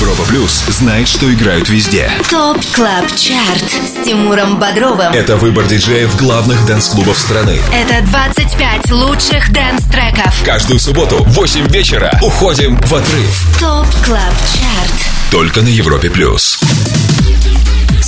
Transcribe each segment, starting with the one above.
Европа Плюс знает, что играют везде. Top Club Chart с Тимуром Бодровым. Это выбор диджеев главных дэнс-клубов страны. Это 25 лучших дэнс-треков. Каждую субботу в 8 вечера уходим в отрыв. Top Club Chart. Только на Европе Плюс.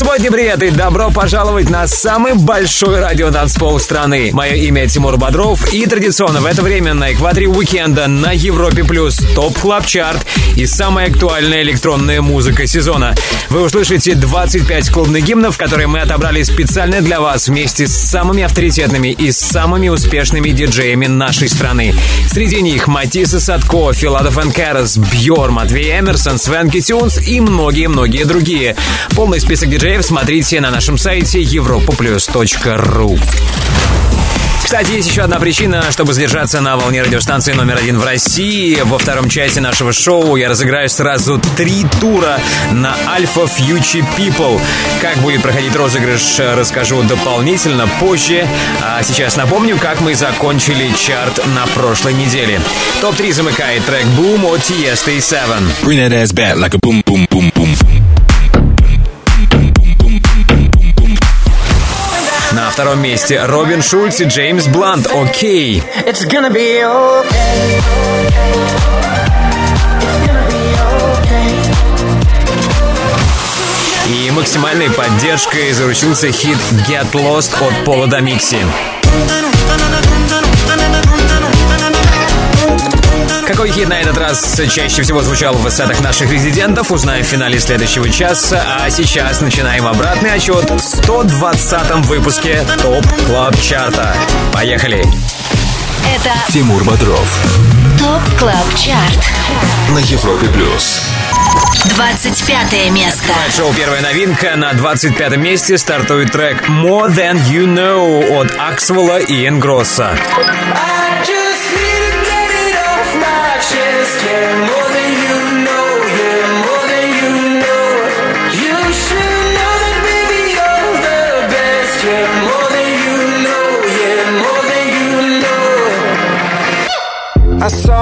Субботний привет и добро пожаловать на самый большой радиотанцпол страны. Мое имя Тимур Бодров и традиционно в это время на экваторе уикенда на Европе Плюс Top Club Chart и самая актуальная электронная музыка сезона. Вы услышите 25 клубных гимнов, которые мы отобрали специально для вас вместе с самыми авторитетными и самыми успешными диджеями нашей страны. Среди них Матисса Садко, Филадов Энкерас, Бьор, Матвей Эмерсон, Свенки Тюнс и многие-многие другие. Полный список диджеев смотрите на нашем сайте europoplus.ru. Кстати, есть еще одна причина, чтобы задержаться на волне радиостанции номер один в России. Во втором части нашего шоу я разыграю сразу три тура на Alpha Future People. Как будет проходить розыгрыш, расскажу дополнительно позже. А сейчас напомню, как мы закончили чарт на прошлой неделе. Топ-3 замыкает трек Boom от Tiesto и Seven. Bring that ass back like a boom, boom, boom, boom. Втором месте Робин Шульц и Джеймс Блант «Окей». It's gonna be okay. It's gonna be okay. И максимальной поддержкой заручился хит «Get Lost» от Пола Damixie. Какой хит на этот раз чаще всего звучал в сетах наших резидентов, узнаем в финале следующего часа. А сейчас начинаем обратный отсчет в 120-м выпуске Top Club Chart а. Поехали! Это Тимур Бодров ТОП КЛАБ ЧАРТ. на Европе Плюс. 25 место. Шоу «Первая новинка» на 25 месте стартует трек «More Than You Know» от Аксвелла и Энгросса. I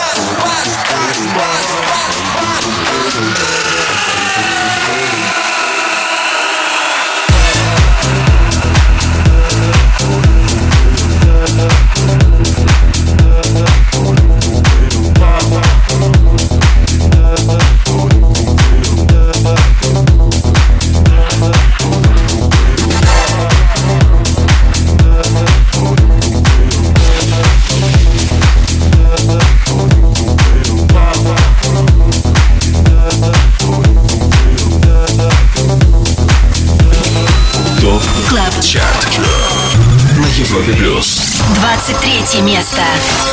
Watch, watch. 23 место.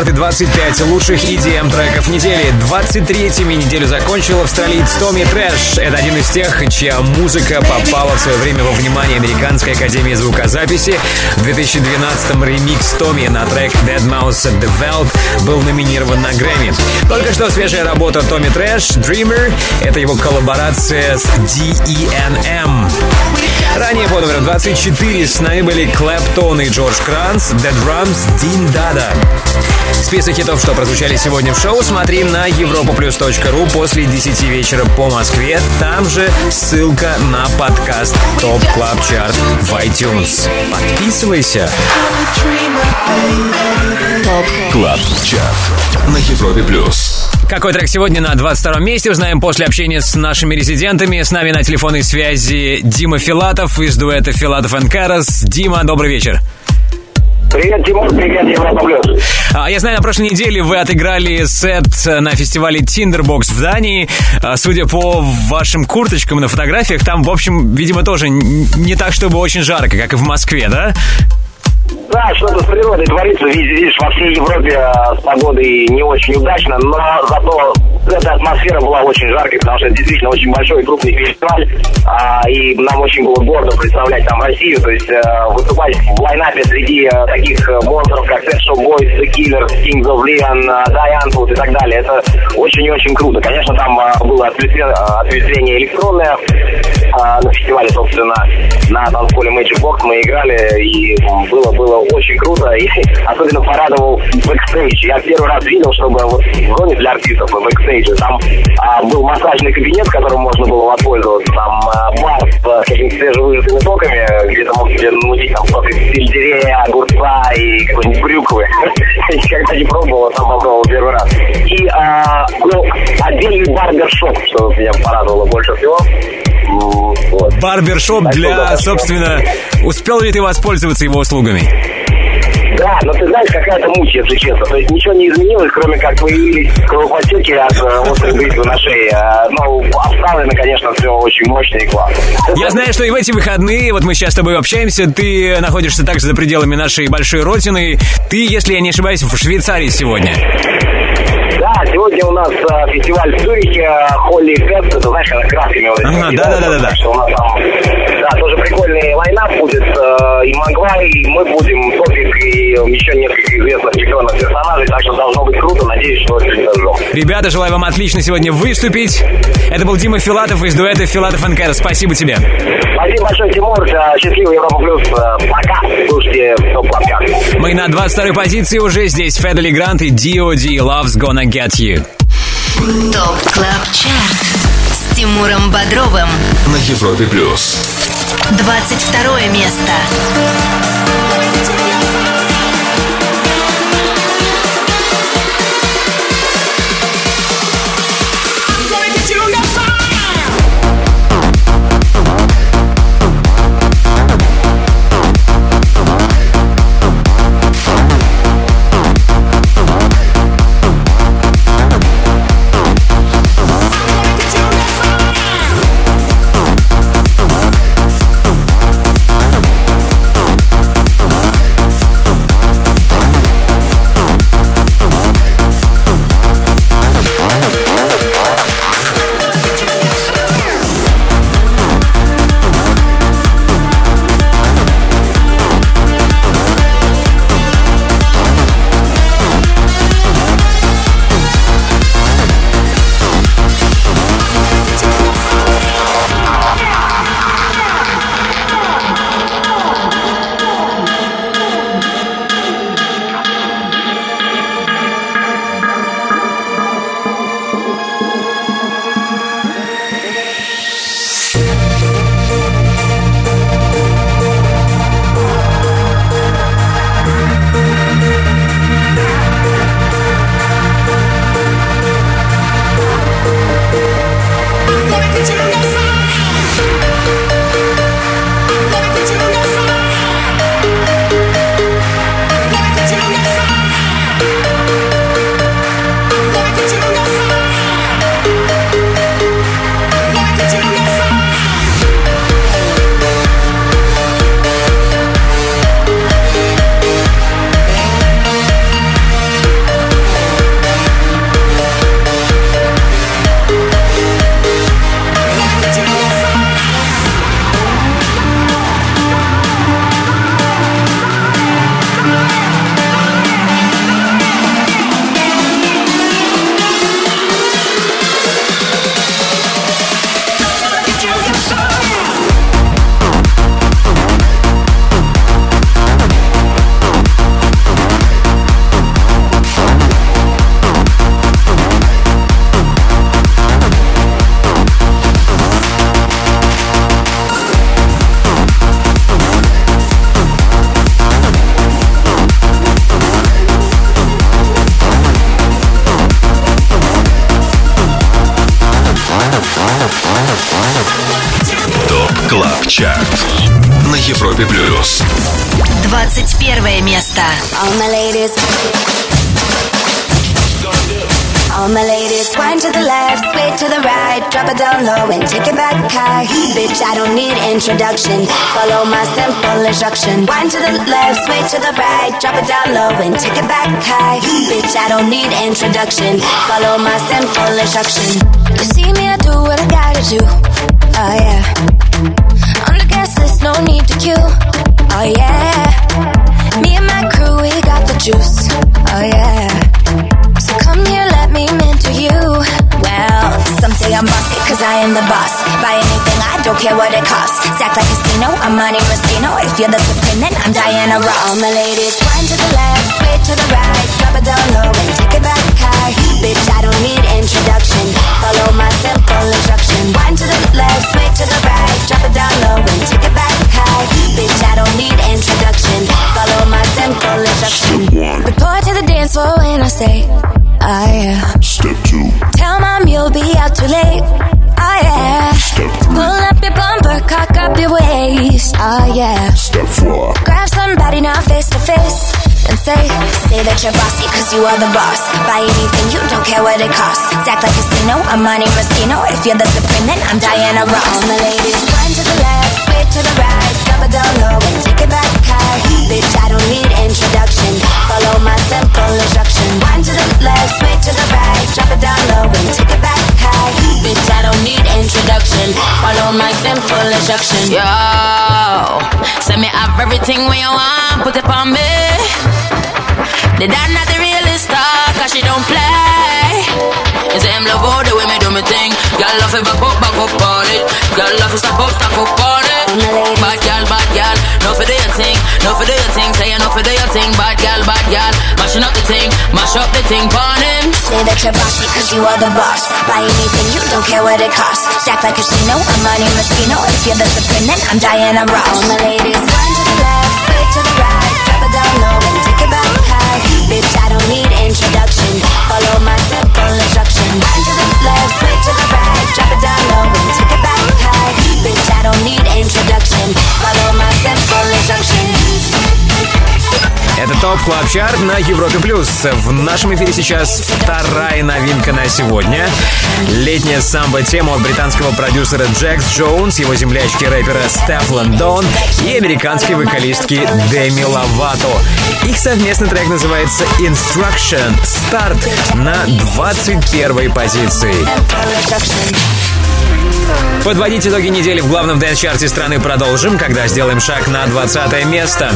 Чарт и 25 лучших EDM треков недели. 23-м неделю закончил австралиец Tommy Trash. Это один из тех, чья музыка попала в свое время во внимание Американской Академии Звукозаписи. В 2012-м ремикс Томми на трек deadmau5 The Veldt был номинирован на Грэмми. Только что свежая работа Tommy Trash Dreamer. Это его коллаборация с DENM. Ранее по номеру 24 с нами были Claptone и George Kranz, The Drums, Din Daa Daa. Список хитов, что прозвучали сегодня в шоу, смотри на europaplus.ru после 10 вечера по Москве. Там же ссылка на подкаст Top Club Chart в iTunes. Подписывайся. Club Chart на Европе плюс. Какой трек сегодня на 22 месте, узнаем после общения с нашими резидентами. С нами на телефонной связи Дима Филатов из дуэта Филатов Карас. Дима, добрый вечер. Привет, Тимур, привет, Европа Плюс. А, Я знаю, на прошлой неделе вы отыграли сет на фестивале Tinderbox в Дании. А, Судя по вашим курточкам на фотографиях, там, в общем, видимо, тоже не так, чтобы очень жарко, как и в Москве, да? Да, что-то с природой творится, видишь, видишь, во всей Европе а, с погодой не очень удачно, но зато эта атмосфера была очень жаркой, потому что это действительно очень большой и крупный фестиваль, а, и нам очень было гордо представлять там Россию, то есть а, выступать в лайнапе среди а, таких а, монстров, как Pet Shop Boys, The Killers, Kings of Leon, Diane и так далее. Это очень и очень круто. Конечно, там а, было ответвле- ответвление электронное а, на фестивале, собственно, на танцполе Magic Box мы играли, и было, было очень круто, и особенно порадовал бэкстейдж. Я первый раз видел, чтобы вот в зоне для артистов на бэкстейдже там а, был массажный кабинет, которым можно было воспользоваться, там а, бар с а, какими-то свежевыжатыми соками, где ты мог себе намутить там что-то из сельдерея, огурца и какой-нибудь брюквы. Никогда не пробовал, а там попробовал первый раз. И, а, ну, отдельный барбершоп, что меня порадовало больше всего. Вот. Барбершоп Так для, собственно... Успел ли ты воспользоваться его услугами? Да, но ты знаешь, какая-то муть, если честно. То есть ничего не изменилось, кроме как появились кровоподтеки от э, острой бритвы на шее. А, Ну, обставлено, конечно, все очень мощно и классно. Я знаю, что и в эти выходные, вот мы сейчас с тобой общаемся, ты находишься также за пределами нашей большой родины. Ты, если я не ошибаюсь, в Швейцарии сегодня. Да, сегодня у нас э, фестиваль в Цюрихе, Холли Фест, это, знаешь, когда красками вот Ага, кидают, да-да-да-да. так что у нас там, да, тоже прикольный лайнап будет, э, и Магвай, и мы будем, Топик, и еще несколько известных телевизионных персонажей, так что должно быть круто, надеюсь, что очень зажжем. Ребята, желаю вам отлично сегодня выступить. Это был Дима Филатов из дуэта Филатов НКР. Спасибо тебе. Спасибо большое, Тимур, счастливый Европа Плюс, э, пока, слушайте топ-подкаст. Мы на 22 позиции уже здесь. Федели Грант и D.O.D. Love's Gonna Get You. ТОП КЛАБ ЧАРТ с Тимуром Бодровым. На Европе плюс. 22 место. ЧАРТ На Европе Плюс 21 место. All my ladies. All my ladies, wind to the left, sway to the right, drop it down low and take it back high. Bitch, I don't need introduction. Follow my simple instruction. Wind to the left, sway to the right, drop it down low and take it back high. Bitch, I don't need introduction. Follow my simple instruction. You see me, I do what I gotta do. Oh yeah. to queue. Oh yeah. Me and my crew, we got the juice. Oh yeah. So come here, let me mentor you. Well, some say I'm bossy, cause I am the boss. Buy anything, I don't care what it costs. Stack like casino, I'm Monte Rustino. If you're the supreme, then I'm Diana Ross. All my ladies, wind to the left, sway to the right, drop it down low and take it back high. Bitch, I don't need introduction. Follow my simple instruction. Wind to the left, sway to the right, drop it down low and take it back high. Bitch, I don't need introduction. Follow my simple instruction. Report to the dance floor when I say, oh yeah. Step two, Tell mom you'll be out too late. Oh yeah. step three, Pull up your bumper, cock up your waist. Oh yeah. step four, Grab somebody now face to face. And say, say that you're bossy cause you are the boss. Buy anything, you don't care what it costs. Act like a casino, I'm Monte Rustino. If you're the supreme, then I'm Diana Ross. All my ladies, wind to the left, sway to the right, and take it back high. Bitch, I don't need introduction. Follow my simple instruction. To the left, sway to the right, drop it down low and take it back high. Bitch, I don't need introduction. Follow my simple instruction. Yo, send me everything when you want, put it on me. The not the realest star, cause she don't play. It's him love all the way me do me thing. Girl love it back up, back up on it. Girl love it stop up, stop up on it. Bad girl, bad girl, no for do your thing, no for do your thing. Say no for do your thing, bad girl, bad girl. Mashing up the thing, mash up the thing, pon him. Say that you're bossy cause you are the boss. Buy anything, you don't care what it costs. Stack like a casino, I'm Monte Rustino. If you're the supreme, then I'm Diana Ross. All my ladies, wind to the left, sway to the right, drop it down low and take it back high. Bitch, I don't need introduction. Follow my simple instruction. Wind to the left, sway to the right, drop it down low and take it back high. Bitch, I don't need introduction. Follow my simple instruction. Это ТОП Клаб Чарт на Европе Плюс. В нашем эфире сейчас вторая новинка на сегодня. Летняя самба-тема от британского продюсера Jax Jones, его землячки рэпера Stefflon Don и американской вокалистки Деми Лавато. Их совместный трек называется Instruction. Старт на 21 позиции. Подводить итоги недели в главном дэнс-чарте страны продолжим, когда сделаем шаг на 20 место.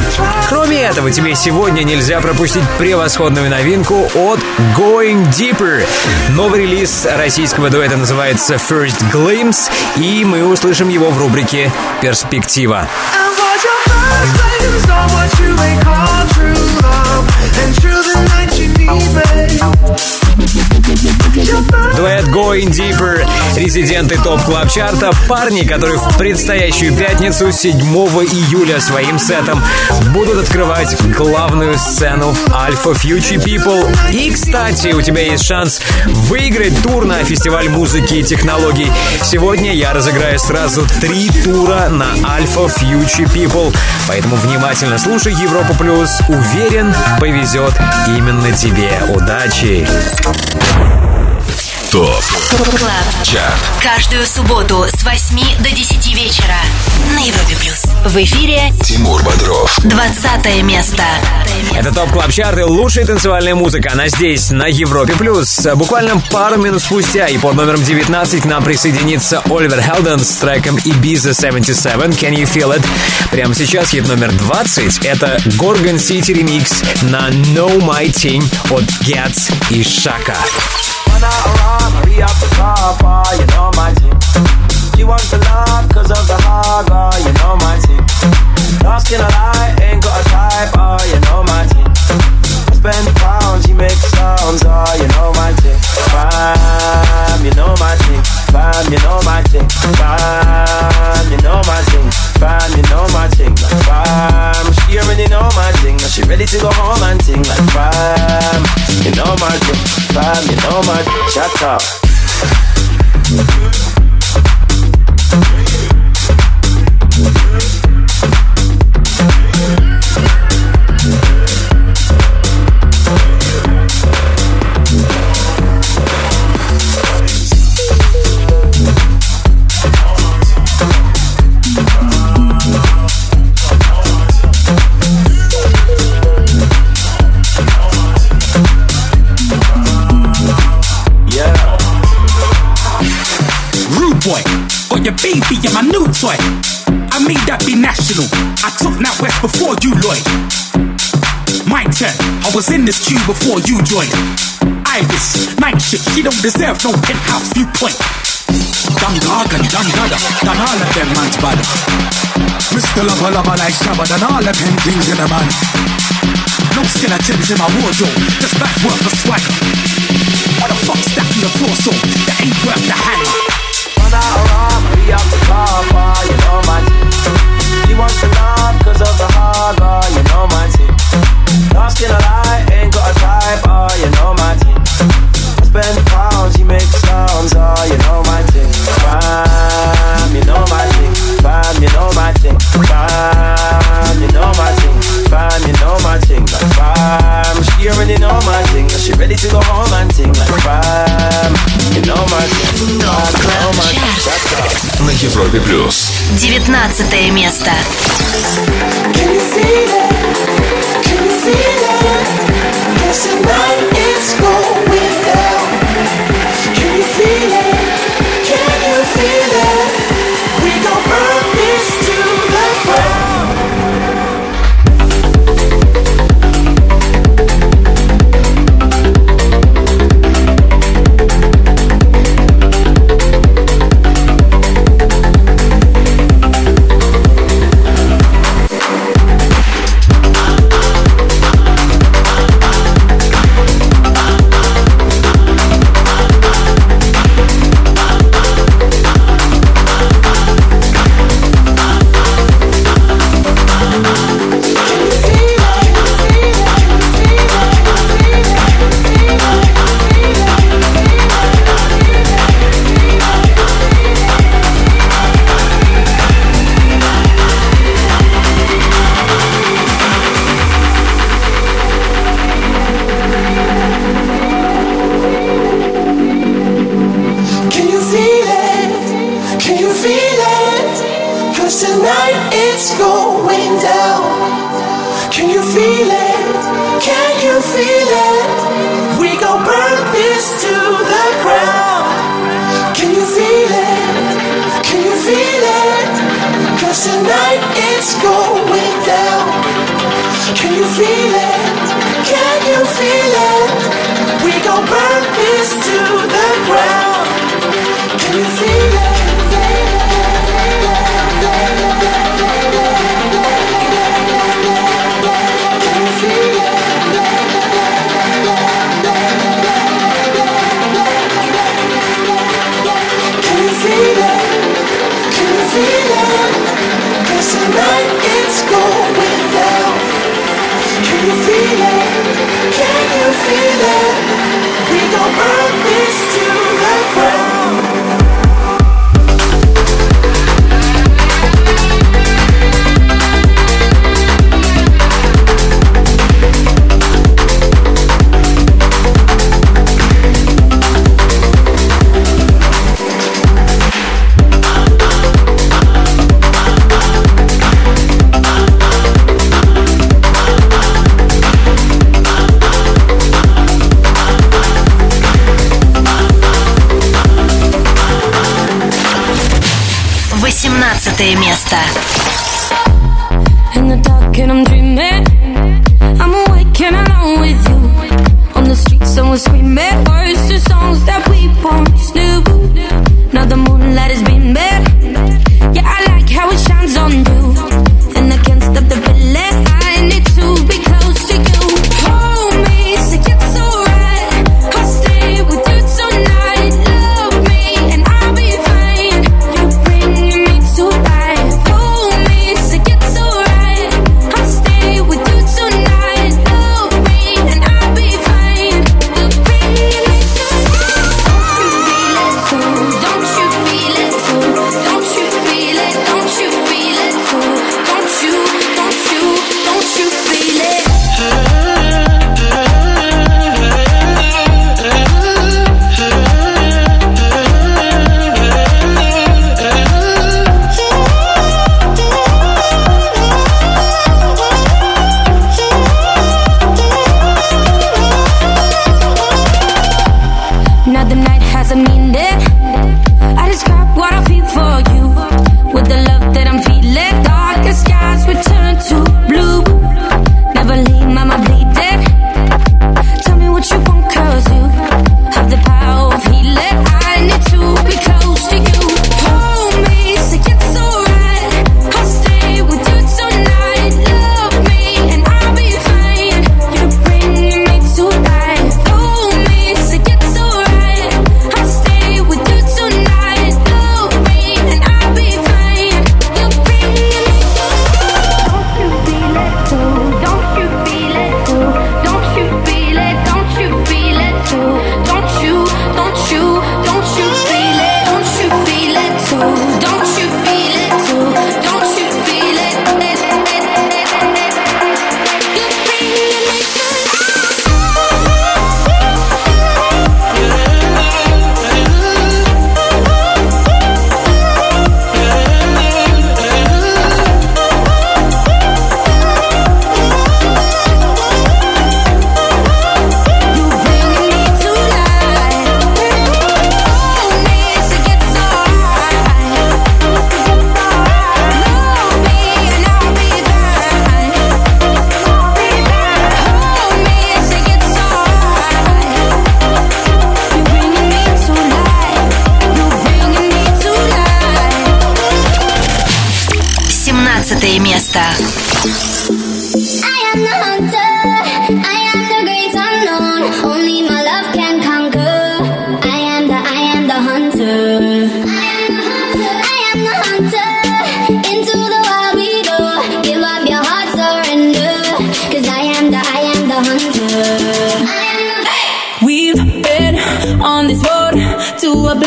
Кроме этого, тебе сегодня нельзя пропустить превосходную новинку от Going Deeper. Новый релиз российского дуэта называется First Glimpse, и мы услышим его в рубрике «Перспектива». And you. Дуэт Going Deeper, резиденты топ клаб чарта парни, которые в предстоящую пятницу 7 июля своим сетом будут открывать главную сцену Alfa Future People. И, кстати, у тебя есть шанс выиграть тур на фестиваль музыки и технологий. Сегодня я разыграю сразу три тура на Alfa Future People. Поэтому внимательно слушай Европу Плюс. Уверен, повезет именно тебе. Удачи! Top Club. Chart Каждую субботу с 8 до 10 вечера на Европе Плюс. В эфире Тимур Бодров 20 место. Это Top Club Chart, лучшая танцевальная музыка. Она здесь, на Европе+. плюс. Буквально пару минут спустя и под номером 19 к нам присоединится Oliver Heldens с треком Ibiza 77 Can You Feel It. Прямо сейчас хит номер 20. Это Gorgon City ремикс на Know My Ting от Ghetts и Shakka. Hurry up the car, ah, bar, you know my ting. She wants to love cause of the hard, oh, you know my team. Lost in a lie, ain't got a type, oh, you know my team. Spend pounds, she makes sounds, oh, you know my team. Fam, you know my team. Fam, you know my team. Fam, you know my team. Fam, you know my thing. Fam, she already know my thing. Now she ready to go home and ting. Like fam, you know my thing. Fam, you know my thing. Shut up. for your baby and my new toy. I made that be national. I took that west before you, Lloyd. My turn. I was in this queue before you joined. Iris, night shift. She don't deserve no penthouse viewpoint. Dan Gargan, Dan Gada, Dan all of them man's bad. Mr. Lover, lover like Shabba, Dan all of them things in a man. No skeleton in my wardrobe, just back work for swagger. already know my thing. She ready to go home and ting like fam. You know my thing. No, know my thing. На Европе плюс. Девятнадцатое место. Can you feel it? Can you feel it? This night is going down. Can you feel it?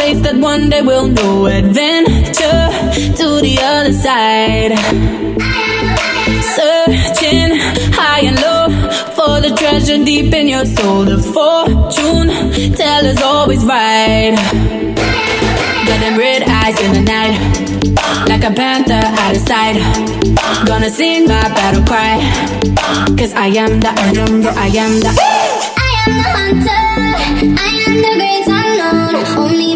Place that one day we'll know. Adventure to the other side. Searching high and low for the treasure deep in your soul. The fortune teller's always right. Got them red eyes in the night, like a panther out of sight. Gonna sing my battle cry, cause I am the, I am the, I am the. I am the hunter. I am the great unknown. Only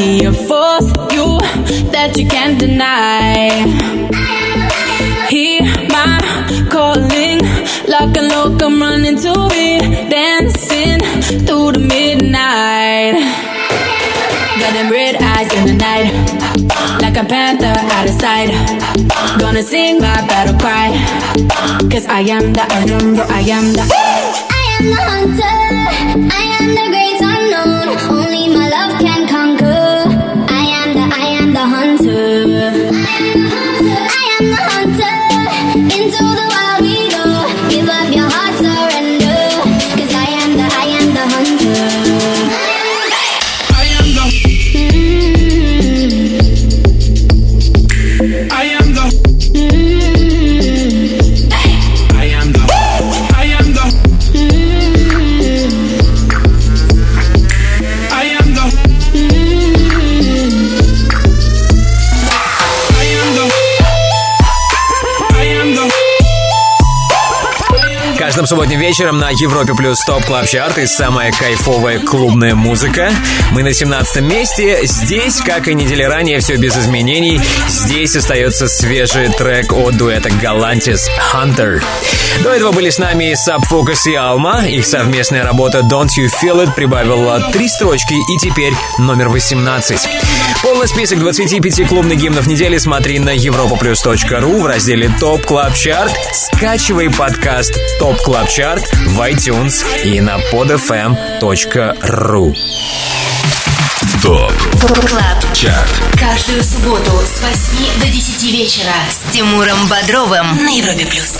see. A force, you that you can't deny. Hear my calling, lock and look, I'm running to it. Dancing through the midnight. Got them red eyes in the night, like a panther out of sight. Gonna sing my battle cry, cause I am the, the, I am the. I am the hunter. I am the great unknown. Субботним вечером на Европе Плюс Top Club Chart и самая кайфовая клубная музыка. Мы на 17 месте. Здесь, как и недели ранее, все без изменений. Здесь остается свежий трек от дуэта Galantis Hunter. До этого были с нами Sub Focus и Alma. Их совместная работа Don't You Feel It прибавила три строчки и теперь номер 18. Полный список 25 клубных гимнов недели смотри на europaplus.ru в разделе Top Club Chart. Скачивай подкаст Top Club Chart в iTunes и на podfm.ru. Top Club Chart Каждую субботу с 8 до 10 вечера с Тимуром Бодровым на Европе плюс.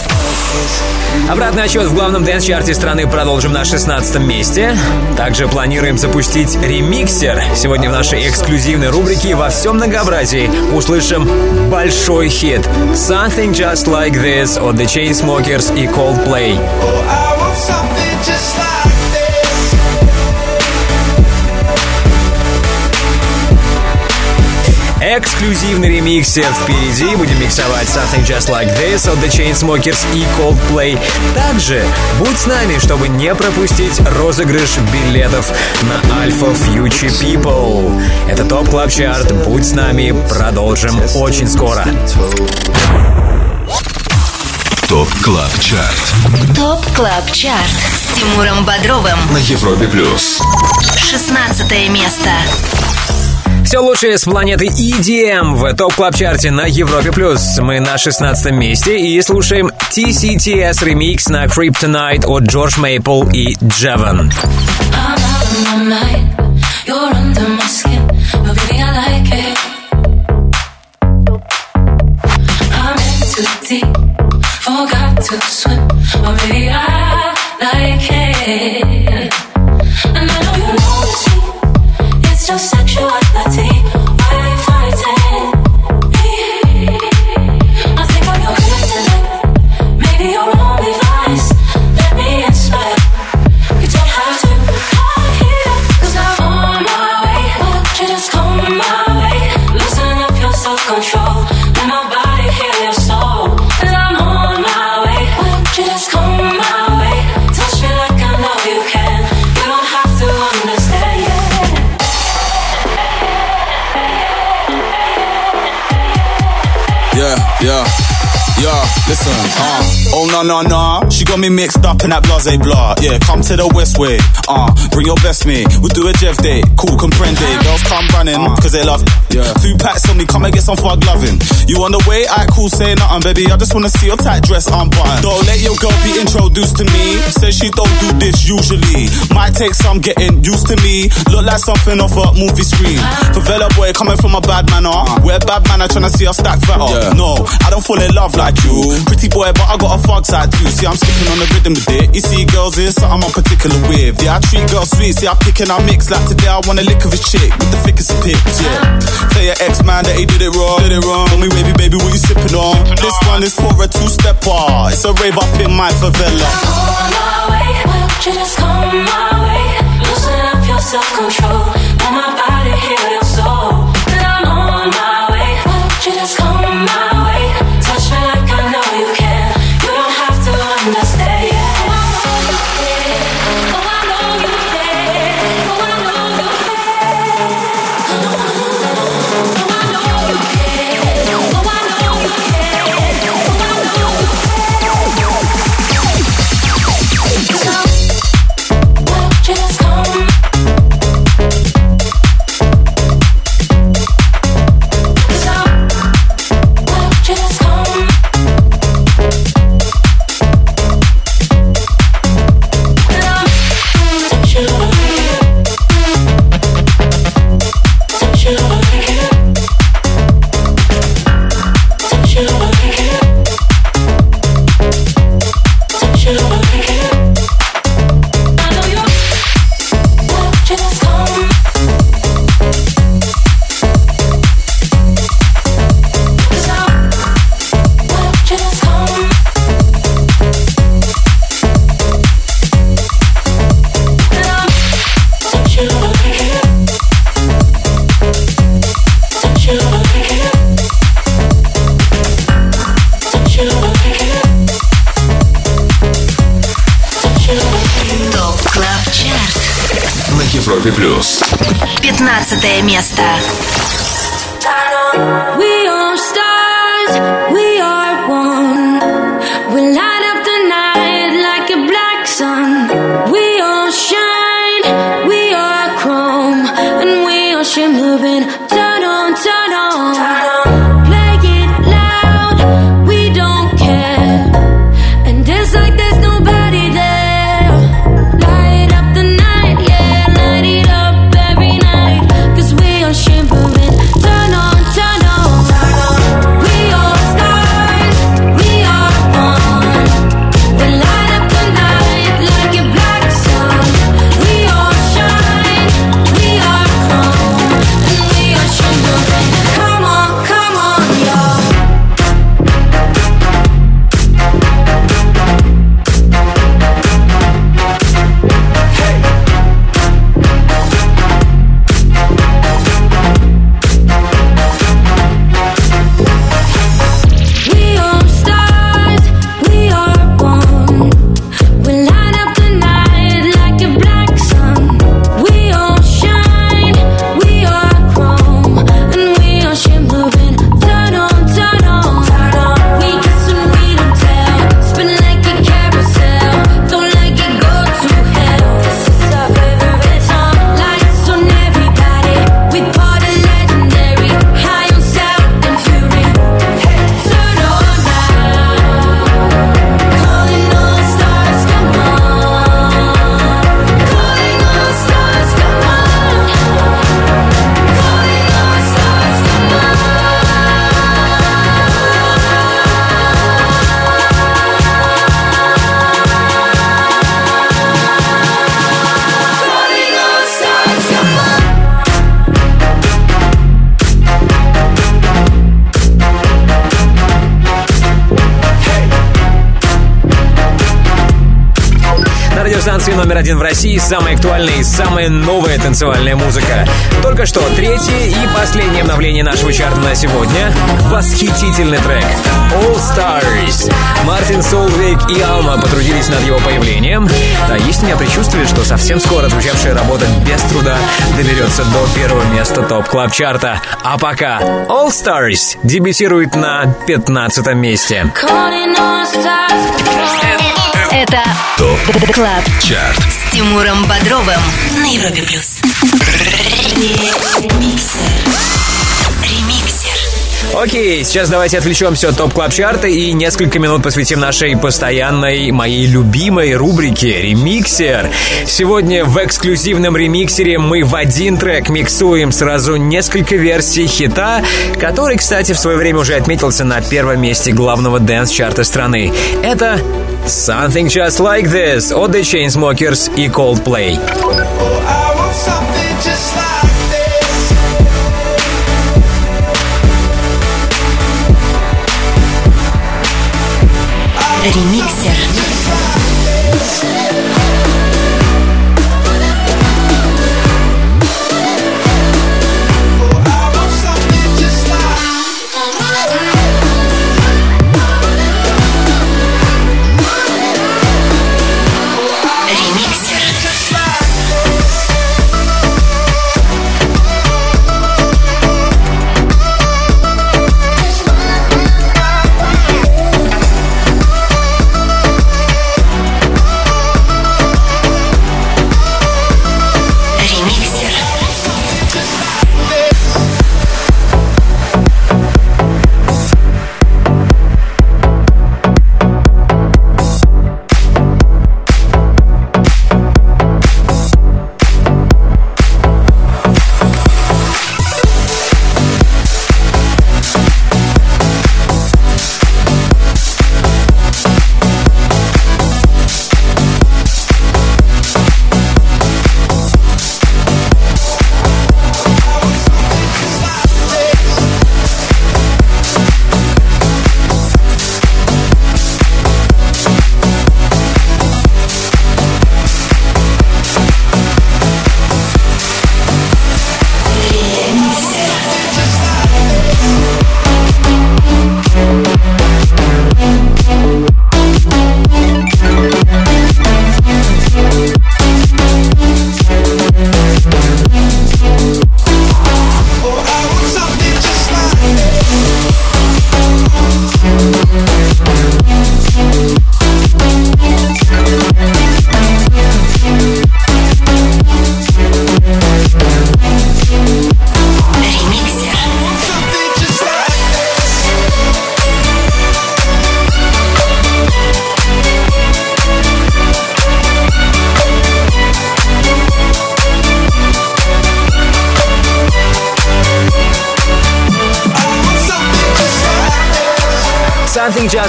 Обратный отчет в главном дэнс-чарте страны продолжим на 16 месте. Также планируем запустить ремиксер. Сегодня в нашей эксклюзивной рубрике во всем многообразии услышим большой хит «Something Just Like This» от The Chainsmokers и Coldplay. Эксклюзивный ремиксер впереди. Будем миксовать Something Just Like This от The Chainsmokers и Coldplay. Также будь с нами, чтобы не пропустить розыгрыш билетов на Alpha Future People. Это Top Club Chart. Будь с нами. Продолжим очень скоро. Top Club Chart Top Club Chart с Тимуром Бодровым. на Европе плюс. 16 место. Все лучшее с планеты EDM в топ клаб чарте на Европе плюс. Мы на 16 месте и слушаем TCTS ремикс на Creep Tonight от Джордж Мейпл и Джеван. Your listen, uh, oh no no no, she got me mixed up in that blase blah. Yeah, come to the west way, uh, bring your best mate. We'll do a Jeff day, cool comprende. Girls come running, cause they love. Yeah, two packs on me, come and get some fug loving. You on the way? I cool, say nothing, baby. I just wanna see your tight dress unbuttoned. Don't let your girl be introduced to me. Says she don't do this usually. Might take some getting used to me. Look like something off a movie screen. Favela boy coming from a bad manner. We're bad manner trying to see us stack fatter. No, I don't fall in love like you. Pretty boy, but I got a fog side too. See, I'm skipping on the rhythm with it. You see, girls is something I'm particular with. Yeah, I treat girls sweet. See, I pick and I mix. Like today, I want a lick of his chick with the thickest of pips. Yeah. Tell your ex man that he did it wrong. Did it wrong. Tell me, baby, baby, what you sipping on? This one is for a two-step stepper. It's a rave up in my favela. On my way, why don't you just come my way? Loosen up your self-control. Let my body один в России самая актуальная и самая новая танцевальная музыка. Только что третье и последнее обновление нашего чарта на сегодня. Восхитительный трек All Stars. Мартин Солвейк и Алма потрудились над его появлением. Да, есть у меня предчувствие, что совсем скоро звучавшая работа без труда доберется до первого места топ клаб чарта А пока All Stars дебютирует на 15 месте. Это Top Club Chart. С Тимуром Бодровым на Европе Плюс Окей, сейчас давайте отвлечемся от Top Club Chart а и несколько минут посвятим нашей постоянной, моей любимой рубрике «Ремиксер». Сегодня в эксклюзивном ремиксере мы в один трек миксуем сразу несколько версий хита, который, кстати, в свое время уже отметился на первом месте главного дэнс-чарта страны. Это «Something Just Like This» от The Chainsmokers и Coldplay. Ремиксер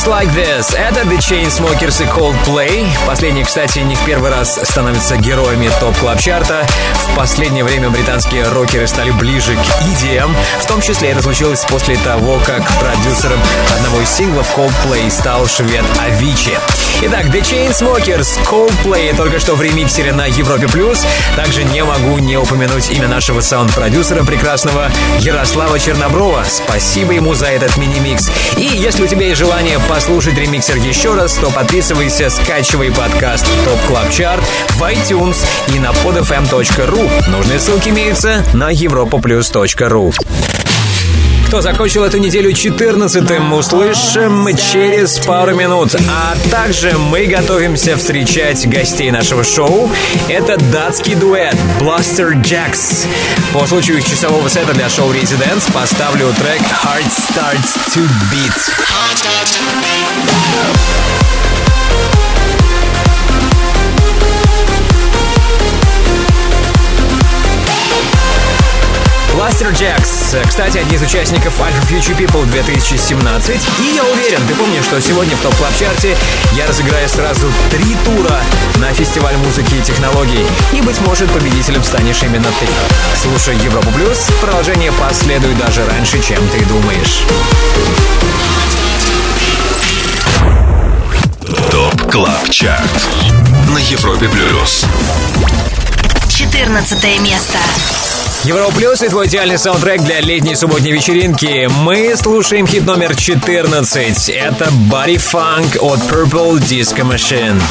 Just Like This. Это The Chainsmokers и Coldplay. Последние, кстати, не в первый раз становятся героями топ клаб чарта В последнее время британские рокеры стали ближе к EDM. В том числе это случилось после того, как продюсером одного из синглов Coldplay стал швед Авичи. Итак, The Chainsmokers, Coldplay только что в ремиксере на Европе+. плюс. Также не могу не упомянуть имя нашего саунд-продюсера прекрасного Ярослава Черноброва. Спасибо ему за этот мини-микс. И если у тебя есть желание послушать ремиксер еще раз, то подписывайся, скачивай подкаст Top Club Chart в iTunes и на podfm.ru. Нужные ссылки имеются на europaplus.ru. Кто закончил эту неделю 14-м, услышим через пару минут. А также мы готовимся встречать гостей нашего шоу. Это датский дуэт Blaster Jacks. По случаю их часового сета для шоу Residents поставлю трек Heart Starts to Beat. Blaster Jacks, кстати, один из участников Ultra Future People 2017. И я уверен, ты помнишь, что сегодня в топ клаб чарте я разыграю сразу три тура на фестиваль музыки и технологий. И, быть может, победителем станешь именно ты. Слушай Европу Плюс, продолжение последует даже раньше, чем ты думаешь. ТОП КЛАБ ЧАРТ На Европе Плюс 14 место. Европа и твой идеальный саундтрек для летней субботней вечеринки. Мы слушаем хит номер 14. Это Body Funk от Purple Disco Machine.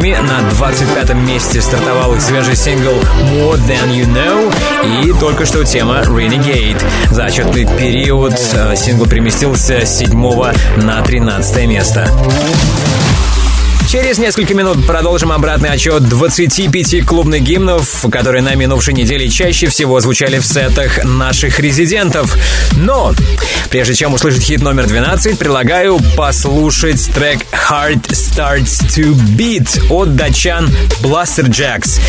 Треками. На 25-м месте стартовал их свежий сингл More Than You Know и только что тема Renegade. За отчетный период э, сингл переместился с 7 на 13 место. Через несколько минут продолжим обратный отчет 25 клубных гимнов, которые на минувшей неделе чаще всего звучали в сетах наших резидентов. Но, прежде чем услышать хит номер 12, предлагаю послушать трек Heart Starts to Beat от датчан Blaster Jacks.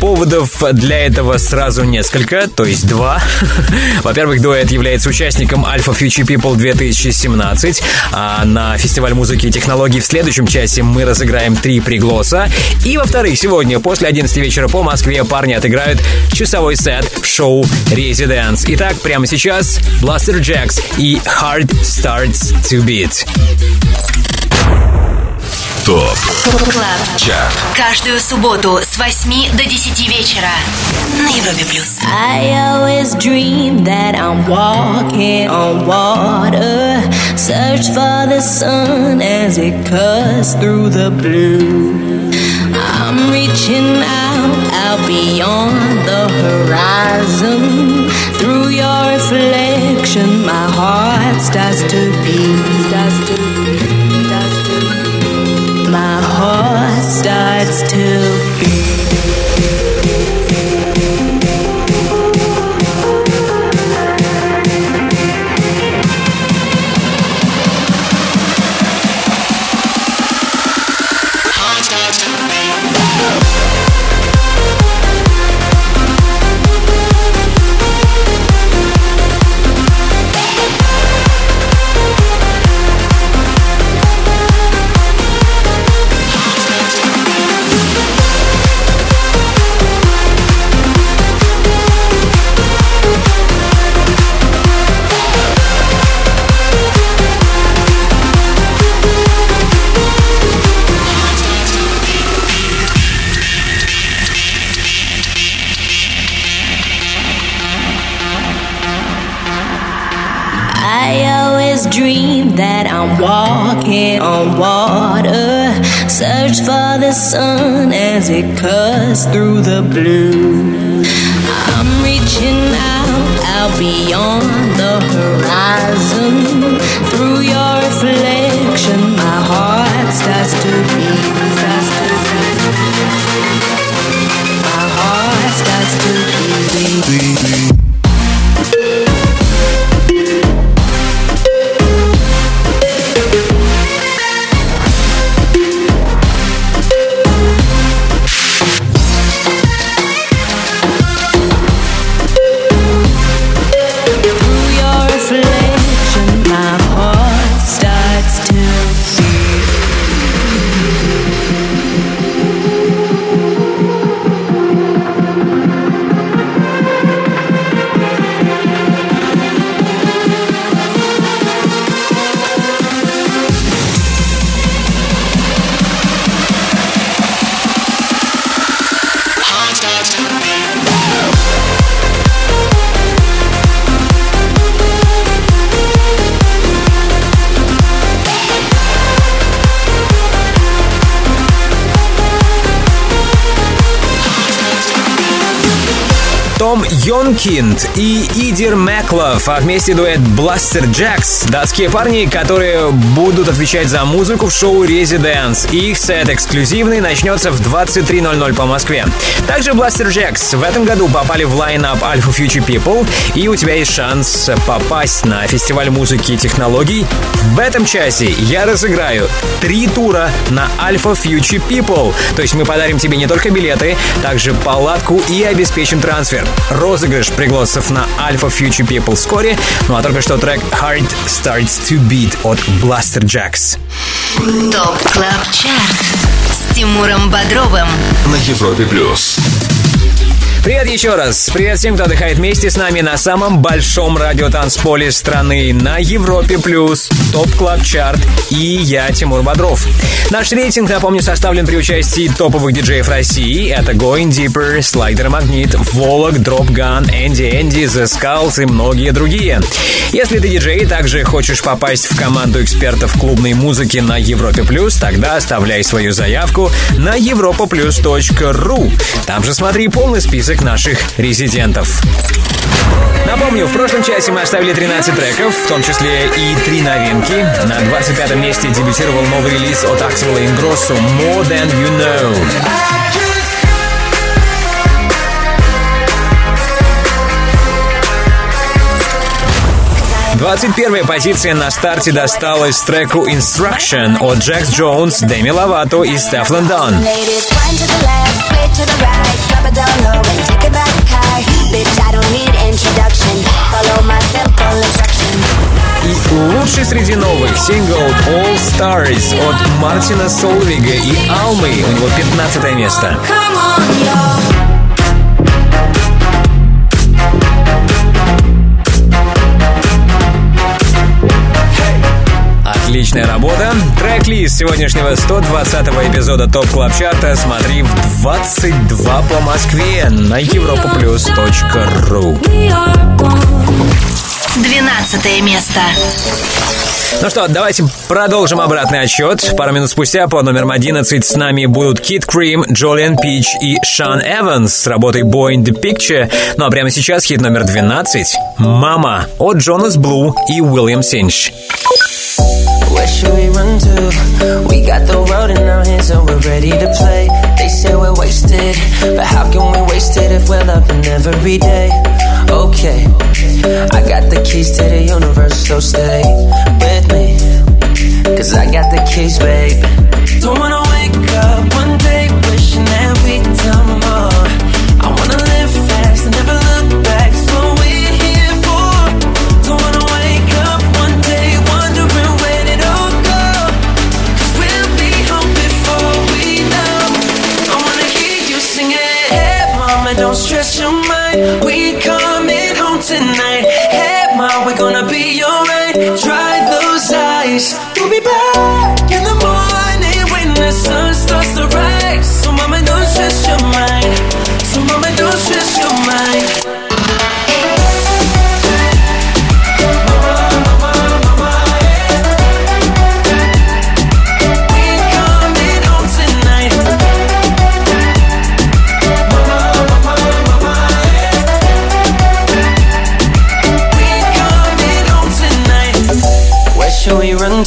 Поводов для этого сразу несколько, то есть два. Во-первых, дуэт является участником Alpha Future People 2017, а на фестиваль музыки и технологий в следующем часе мы разыграем три приглоса. И, во-вторых, сегодня после 11 вечера по Москве парни отыграют часовой сет в шоу Residence. Итак, прямо сейчас Blaster Jacks и Heart Starts to Beat. ТОП ЧАРТ Каждую субботу с 8 до 10 вечера на Европе плюс. I always dream that I'm walking on water. Search for the sun as it cuts through the blue. I'm reaching out, out beyond the horizon. Through your reflection, my heart starts to beat. Starts to beat. to as it cuts through the blue. I'm reaching out, out beyond Йонкинд и Идир Мэклов, а вместе дуэт Blaster Jacks, датские парни, которые будут отвечать за музыку в шоу Residence. Их сет эксклюзивный начнется в 23.00 по Москве. Также Blaster Jacks в этом году попали в лайнап Alpha Future People, и у тебя есть шанс попасть на фестиваль музыки и технологий. В этом часе я разыграю три тура на Alpha Future People. То есть мы подарим тебе не только билеты, также палатку и обеспечим трансфер. Розыгрыш пригласов на Alpha Future People вскоре. Ну а только что трек Heart Starts to Beat от Blasterjaxx. Top Club Chart с Тимуром Бодровым. На Европе плюс. Привет еще раз. Привет всем, кто отдыхает вместе с нами на самом большом радиотанцполе страны на Европе Плюс, Top Club Chart и я, Тимур Бодров. Наш рейтинг, напомню, составлен при участии топовых диджеев России. Это Going Deeper, Slider Magnet, Волок, Drop Gun, Энди Энди, The Skulls и многие другие. Если ты диджей и также хочешь попасть в команду экспертов клубной музыки на Европе+, плюс, тогда оставляй свою заявку на europaplus.ru. Там же смотри полный список наших резидентов. Напомню, в прошлом часе мы оставили 13 треков, в том числе и три новинки. На 25 месте дебютировал новый релиз от Axel Ingrosso «More Than You Know». 21 позиция на старте досталась треку Instruction от Джекс Джонс, Дэми Лавато и Стеф Лондон. И лучший среди новых сингл All Stars от Мартина Солвига и Алмы. У него 15 место. Come on, yo. Отличная работа. Трек-лист сегодняшнего 120-го эпизода Top Club Chart а смотри в 22 по Москве на europaplus.ru 12 место. Ну что, давайте продолжим обратный отсчет. Пару минут спустя по номерам 11 с нами будут Kid Crème, Jolyon Petch и Shawn Evans с работой Boy in the Picture. Ну а прямо сейчас хит номер 12 «Mama» от Jonas Blue и William Singe. Should we run to? We got the world in our hands and we're ready to play. They say we're wasted, but how can we waste it if we're loving every day? Okay, I got the keys to the universe, so stay with me. Cause I got the keys, babe. Don't wanna wake up one We coming home tonight. Hey, mom, we're gonna be alright. Dry those eyes. We'll be back in the morning when the sun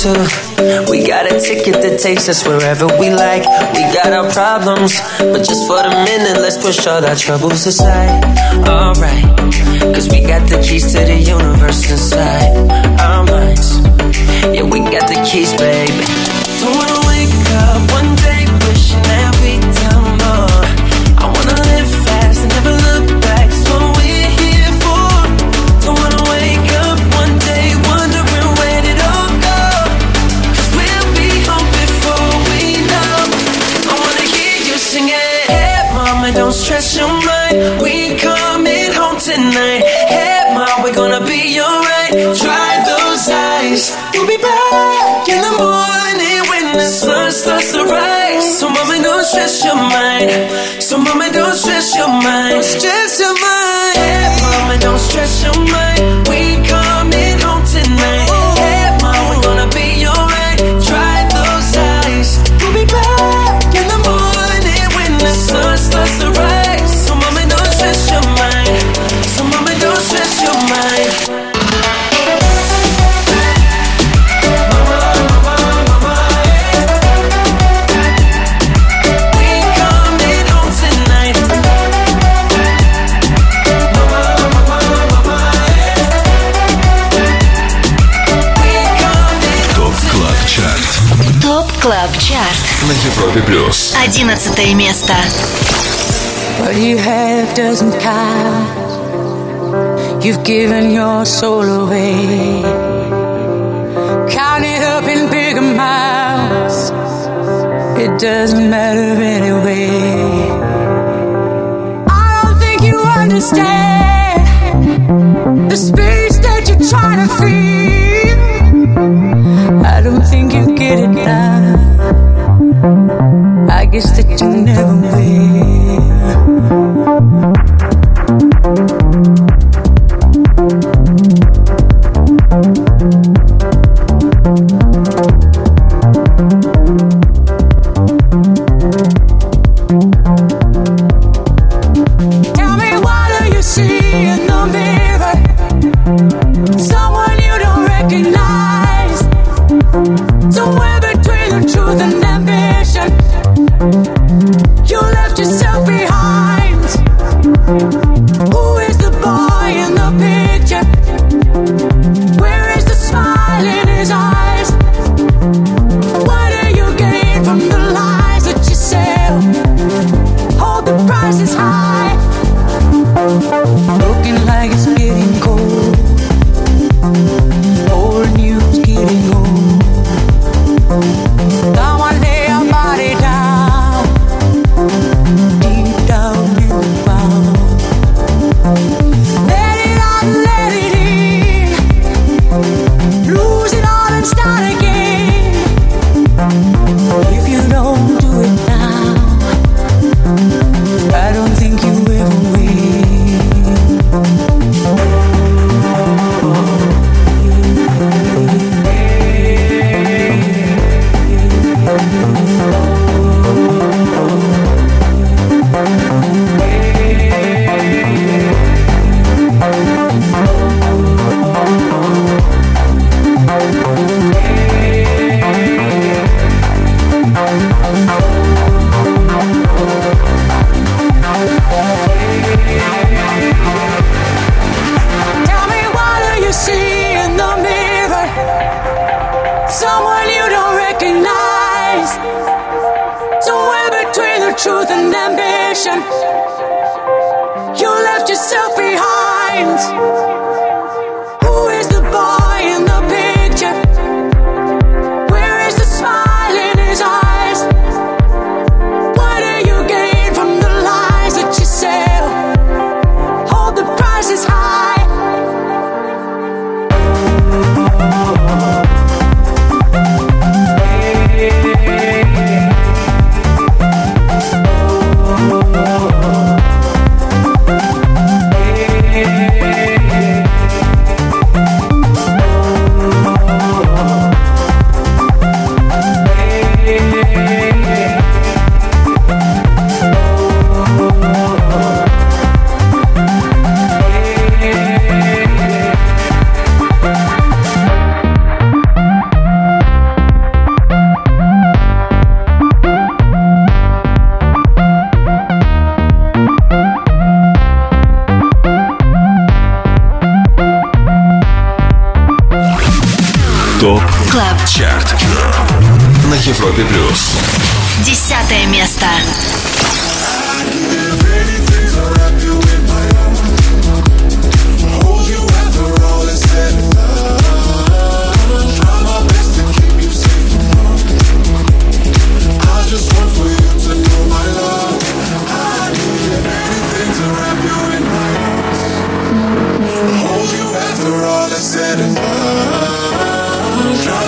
to. We got a ticket that takes us wherever we like. We got our problems, but just for the minute, let's push all our troubles aside. Alright, cause we got the keys to the universe inside our minds. Yeah, we got the keys, baby. Don't wanna wake up mind. So, mama, don't stress your mind. Stress your на Европе плюс. Одиннадцатое место. But you have doesn't count. You've given your soul away. Count it up in big amounts. It doesn't matter anyway. I don't think you understand the space that you're trying to feed. you never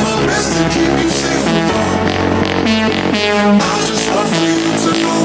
my best to keep you safe from. I just want for you to know.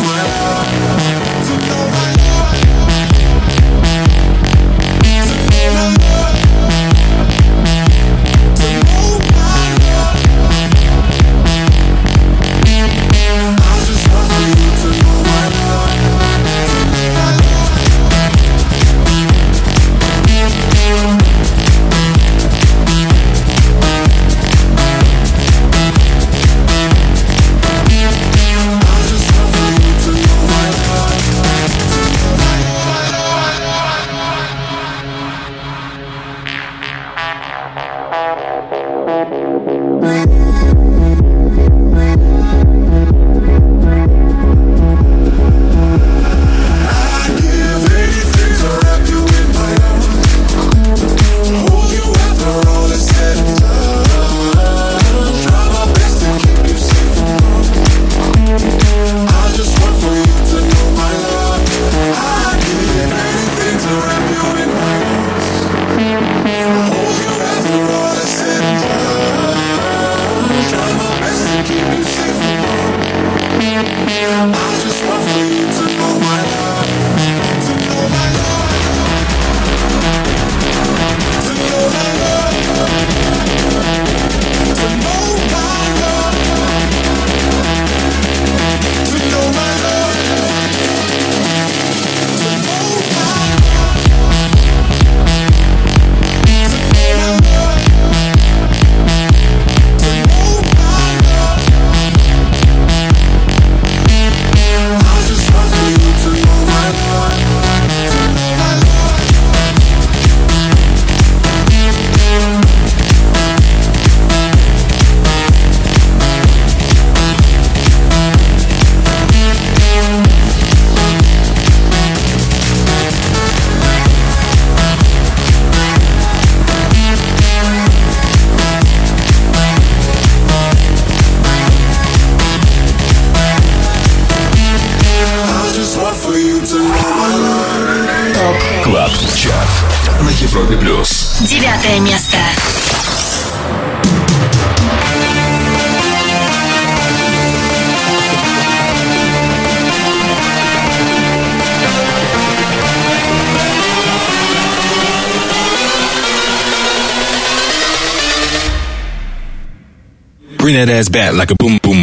Ass back like a boom, boom,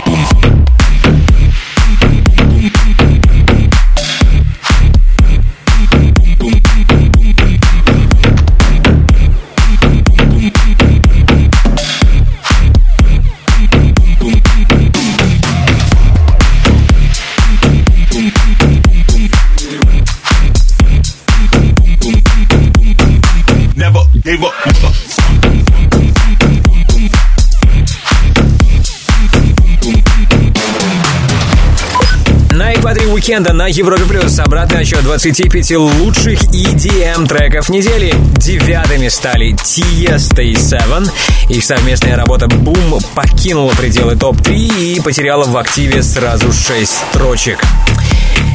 уикенда на Европе Плюс обратный отчет 25 лучших EDM треков недели. Девятыми стали Тиеста и Seven. Их совместная работа Boom покинула пределы топ-3 и потеряла в активе сразу 6 строчек.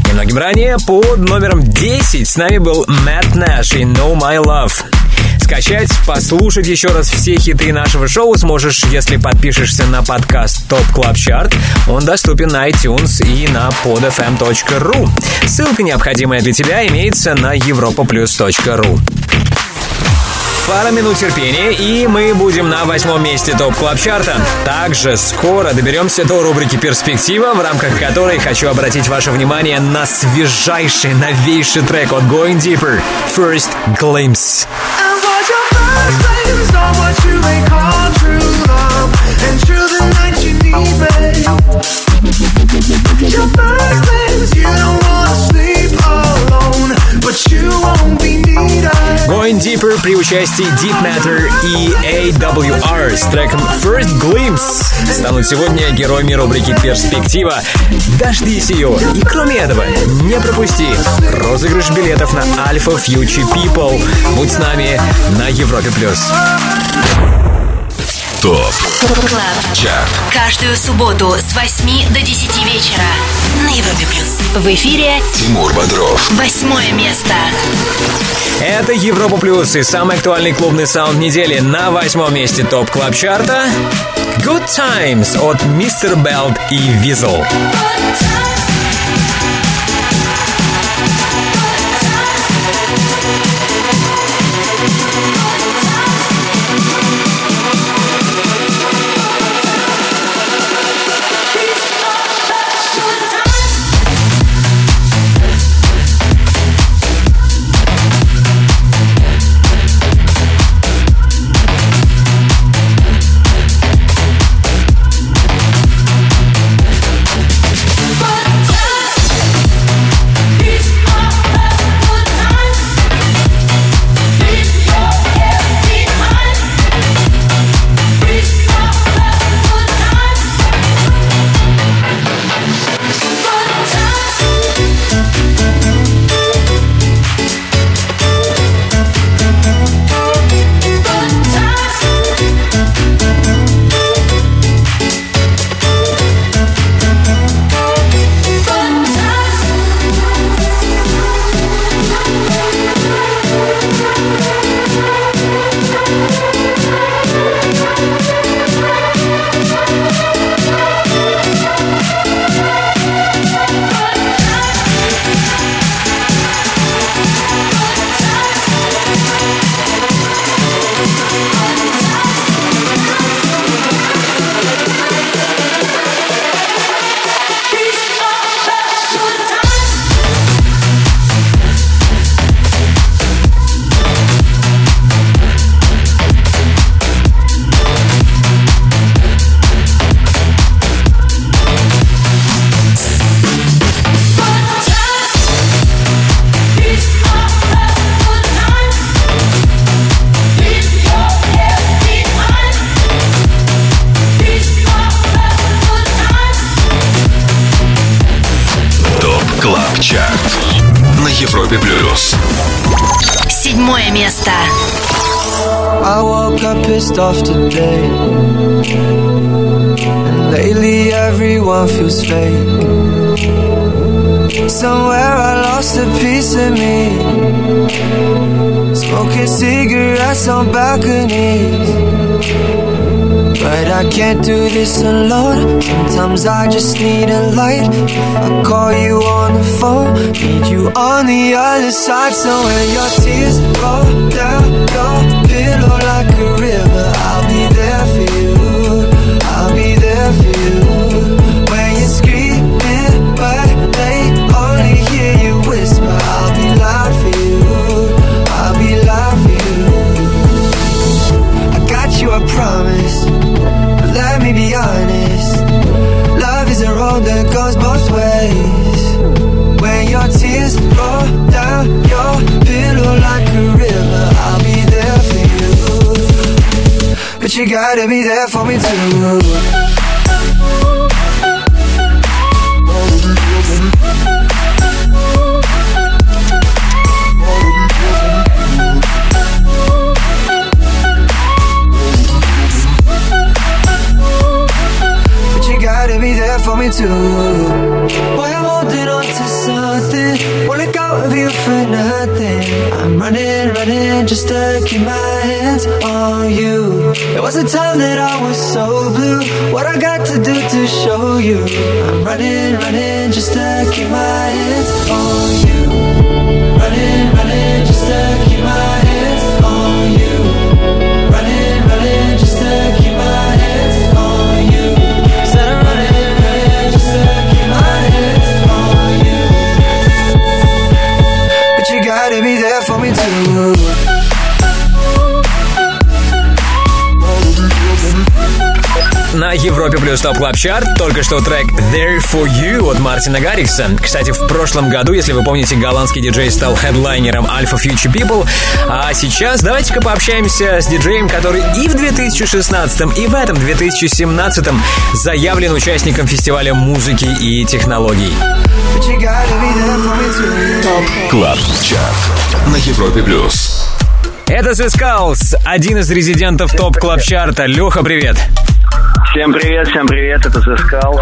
Немногим ранее под номером 10 с нами был Мэтт Нэш и No My Love. Скачать, послушать еще раз все хиты нашего шоу сможешь, если подпишешься на подкаст Top Club Chart. Он доступен на iTunes и на podfm.ru. Ссылка, необходимая для тебя, имеется на europaplus.ru. Пара минут терпения, и мы будем на восьмом месте топ клаб чарта Также скоро доберемся до рубрики «Перспектива», в рамках которой хочу обратить ваше внимание на свежайший, новейший трек от Going Deeper «First Glimpse». Your first things you don't wanna Going Deeper при участии Deep Matter и AWR с треком First Glimpse станут сегодня героями рубрики «Перспектива». Дождись ее. И кроме этого, не пропусти розыгрыш билетов на Alpha Future People. Будь с нами на Европе+. плюс. Top Club. Chart. Каждую субботу с 8 до 10 вечера на Европе Плюс. В эфире Тимур Бодров. восьмое место. Это Европа Плюс и самый актуальный клубный саунд недели на восьмом месте Top Club Chart а Good Times от Mr. Belt и Wezol. But you. Top Club Chart только что трек There For You от Мартина Гаррикса. Кстати, в прошлом году, если вы помните, голландский диджей стал хедлайнером Alpha Future People. А сейчас давайте-ка пообщаемся с диджеем, который и в 2016, и в этом 2017 заявлен участником фестиваля музыки и технологий. Top Club Chart на Европе Плюс. Это The Skulls, один из резидентов Top Club Chart а. Леха, привет. Всем привет, всем привет, это Заскал.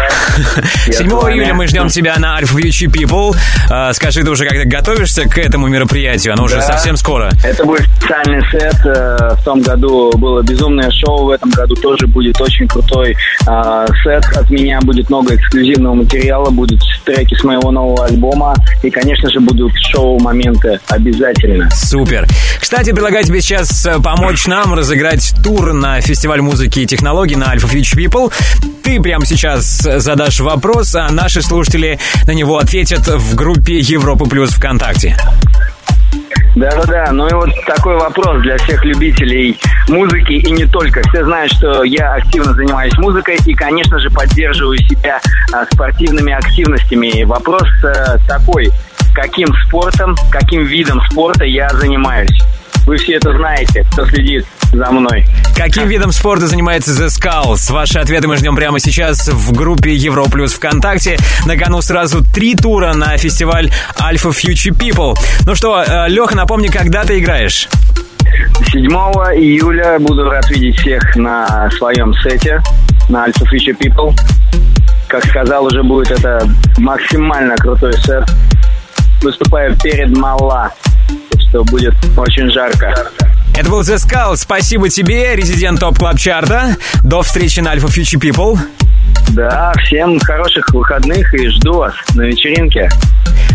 7 июля мы ждем тебя на Alpha Future People. А, Скажи, ты уже как-то готовишься к этому мероприятию? Оно уже Да. совсем скоро. Это будет специальный сет. э, В том году было безумное шоу, в этом году тоже будет очень крутой э, сет. От меня будет много эксклюзивного материала, будут треки с моего нового альбома. И, конечно же, будут шоу-моменты обязательно. Супер. Кстати, предлагаю тебе сейчас э, помочь нам разыграть тур на фестиваль музыки и технологий на Alpha Future People. Ты прямо сейчас задашь вопрос, а наши слушатели на него ответят в группе Европа Плюс ВКонтакте. Да-да-да, ну и вот такой вопрос для всех любителей музыки и не только. Все знают, что я активно занимаюсь музыкой и, конечно же, поддерживаю себя а, спортивными активностями. Вопрос э, такой, каким спортом, каким видом спорта я занимаюсь? Вы все это знаете, кто следит за мной. Каким видом спорта занимается The Skulls? Ваши ответы мы ждем прямо сейчас в группе Европа Плюс ВКонтакте. На кону сразу три тура на фестиваль Alpha Future People. Ну что, Леха, напомни, когда ты играешь? 7 июля буду рад видеть всех на своем сете на Alpha Future People. Как сказал, уже будет это максимально крутой сет. Выступаю перед Мала, что будет очень жарко. Это был The Skull. Спасибо тебе, резидент топ клаб чарта. До встречи на Alpha Future People. Да, всем хороших выходных и жду вас на вечеринке.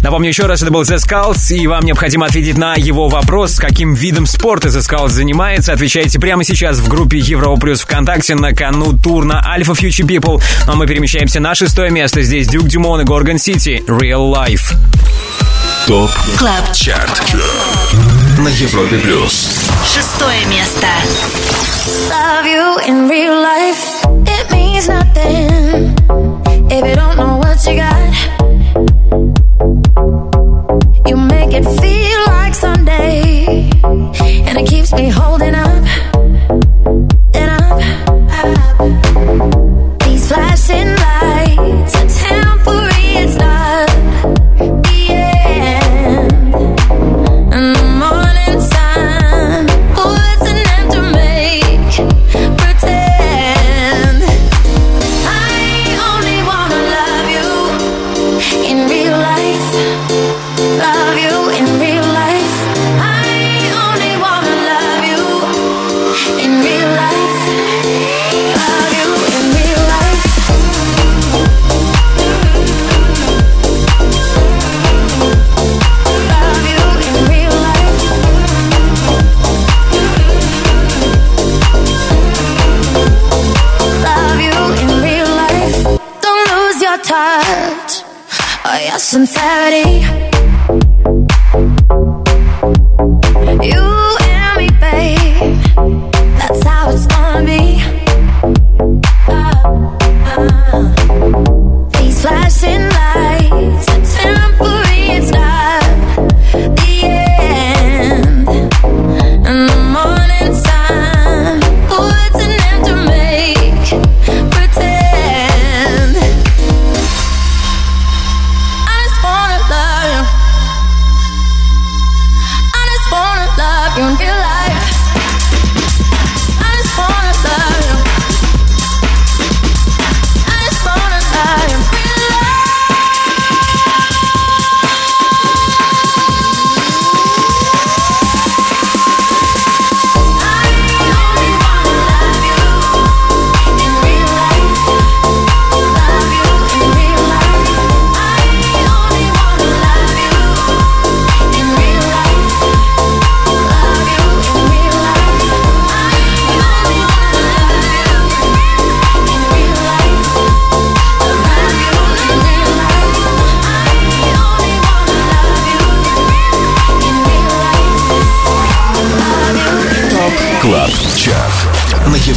Напомню еще раз, это был The Skulls, и вам необходимо ответить на его вопрос, каким видом спорта The Skulls занимается. Отвечайте прямо сейчас в группе Европа Плюс ВКонтакте на кону тур на Alpha Future People. А мы перемещаемся на шестое место. Здесь Дюк Дюмон и Горгон Сити. Real Life. ТОП Клаб ЧАРТ на Европе Плюс. Шестое место. Love you in real life, it means nothing if you don't know what you got. You make it feel like Sunday, and it keeps me holding up Sincerity.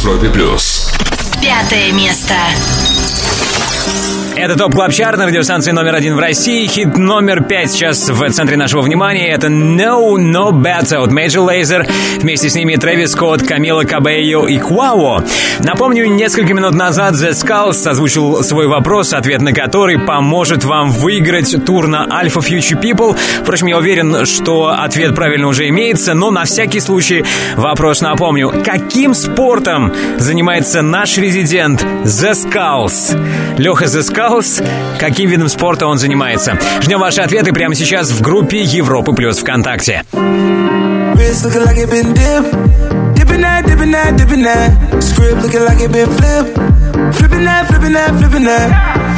Европе Плюс. Пятое место. Это Top Club Chart на радиостанции номер один в России. Хит номер пять сейчас в центре нашего внимания. Это Know No Better от Major Lazer. Вместе с ними Travis Scott, Camila Cabello и Quavo. Напомню, несколько минут назад The Skulls озвучил свой вопрос, ответ на который поможет вам выиграть тур на Alpha Future People. Впрочем, я уверен, что ответ правильно уже имеется, но на всякий случай вопрос напомню. Каким спортом занимается наш резидент The Skulls? Леха The Skulls, каким видом спорта он занимается? Ждем ваши ответы прямо сейчас в группе Европы Плюс ВКонтакте.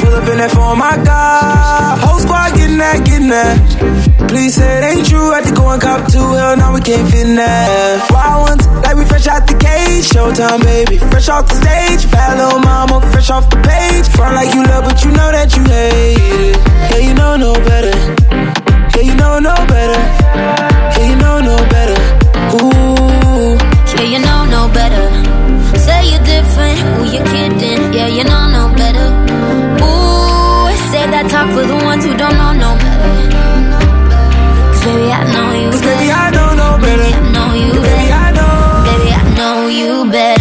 Pull up in that phone, my God. Whole squad getting that, getting that. Please say it ain't true. To go and cop two. Hell, now we can't fit that. Wild ones, like we fresh out the cage. Showtime, baby. Fresh off the stage. Bad little mama, fresh off the page. Front like you love, but you know that you hate it. Yeah, you know no better. Yeah, you know no better. Yeah, you know no better. Ooh. Yeah, you know no better. Say you're different, who you kidding? Yeah, you know no better. Ooh, save that talk for the ones who don't know no better. Baby, I know you Cause baby, I know no better. Baby, I know you better. Baby, I know you better.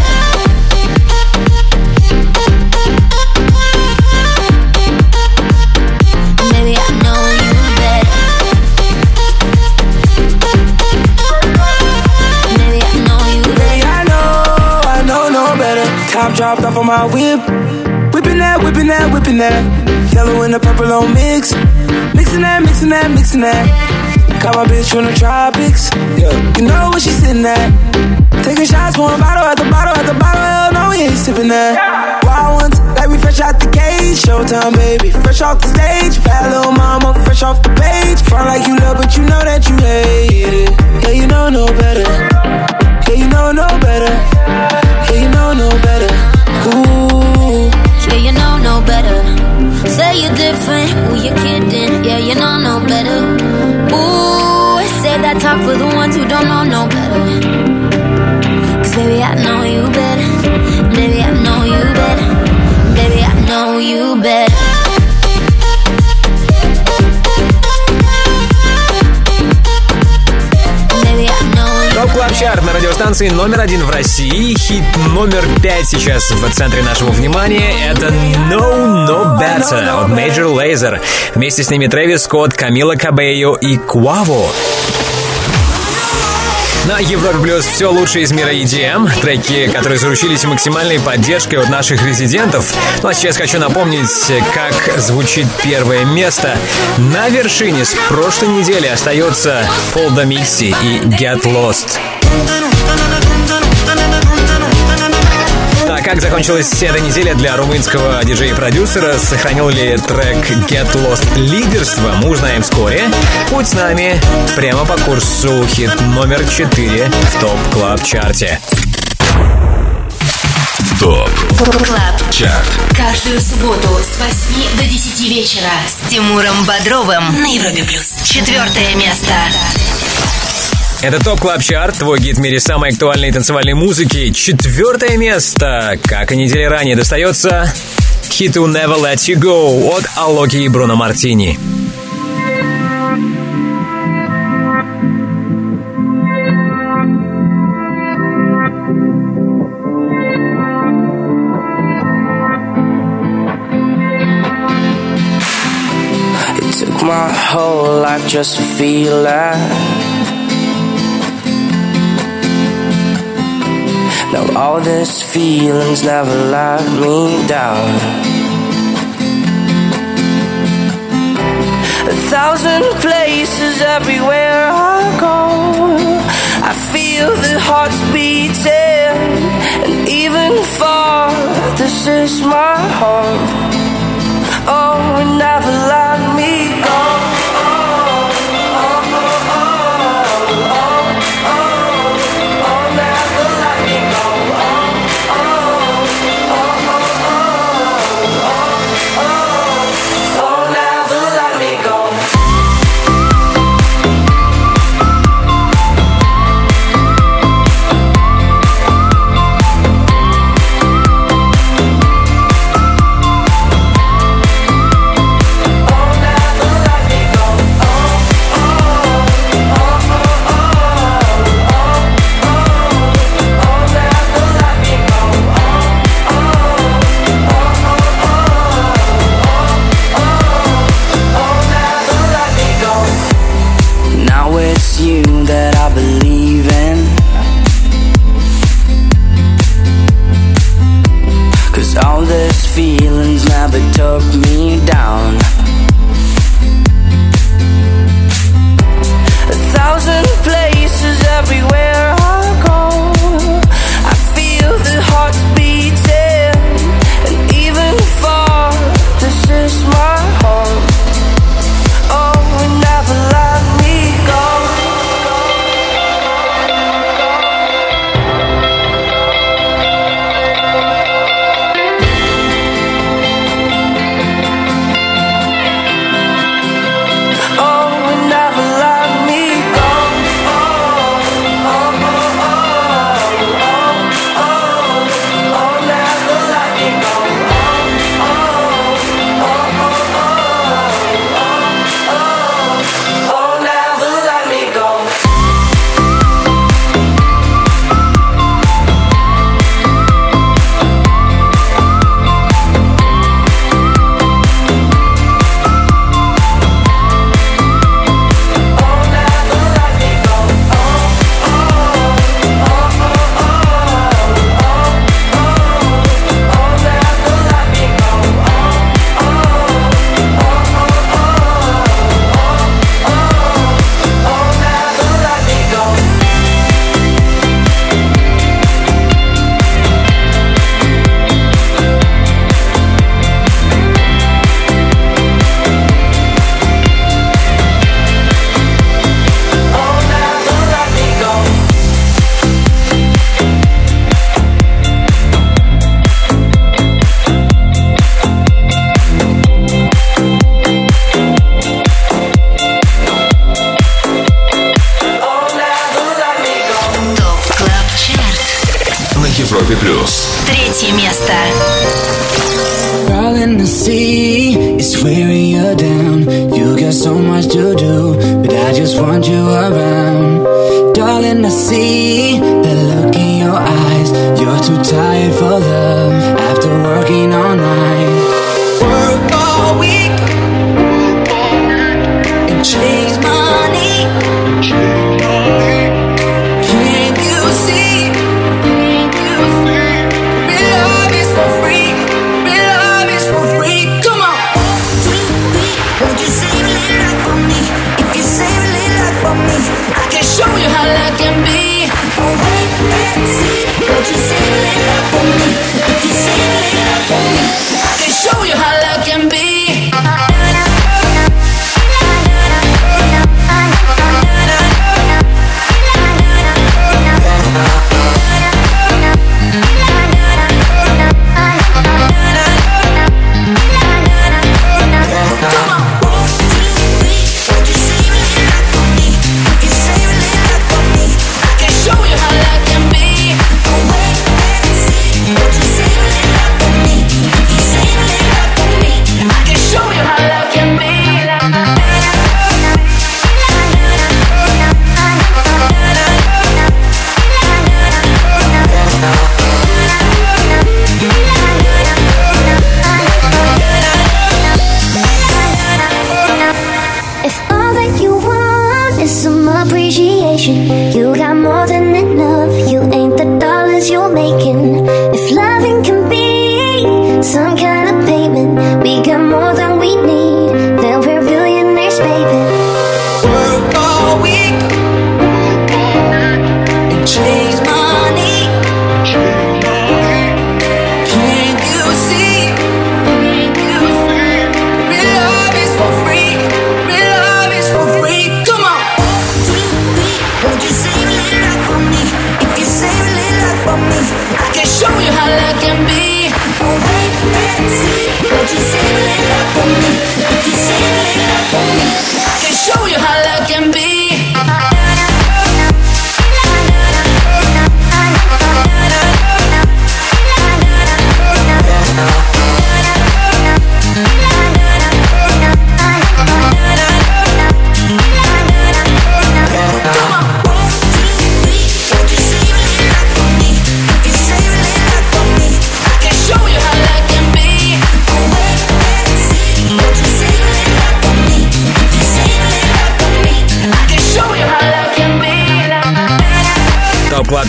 Baby, I know. Baby, I know you I know, no better. Top dropped off on my whip. Whipping that, whipping that, whipping that. Yellow and the purple on mix. Mixing that, mixing that, mixing that. Got my bitch from the tropics. Yeah, you know where she sitting at. Taking shots, one bottle at the bottle at the bottle. Hell no, we ain't sipping that. Wild ones, like we fresh out the cage. Showtime, baby. Fresh off the stage. Bad little mama, fresh off the page. Front like you love, but you know that you hate it. Yeah, you know no better. Yeah, you know no better. Yeah, you know no better. Ooh. Yeah, you know no better. Say you're different, who you kidding? Yeah, you know no better. Ooh, say that talk for the ones who don't know no better. Cause baby, I know you Club Chart на радиостанции номер один в России. Хит номер пять сейчас в центре нашего внимания. Это Know No Better от Major Lazer. Вместе с ними Travis Scott, Camila Cabello и Quavo. На Европе Плюс все лучшее из мира EDM, треки, которые заручились максимальной поддержкой от наших резидентов. Ну а сейчас хочу напомнить, как звучит первое место. На вершине с прошлой недели остается Paul Damixie и Get Lost. Как закончилась эта неделя для румынского диджея-продюсера? Сохранил ли трек Get Lost лидерство? Мы узнаем вскоре. Будь с нами прямо по курсу хит номер 4 в Top Club Chart е. Top Club Chart Каждую субботу с 8 до 10 вечера с Тимуром Бодровым на Европе Плюс. Четвертое место. Это TOP Club Chart, твой гид в мире самой актуальной танцевальной музыки. Четвертое место, как и недели ранее, достается хиту Never Let Me Go от Алока и Бруно Мартини. my whole life just to feel that. Now all these feelings never let me down. A thousand places everywhere I go. I feel the hearts beating, and even far, this is my home. Oh, never let me go.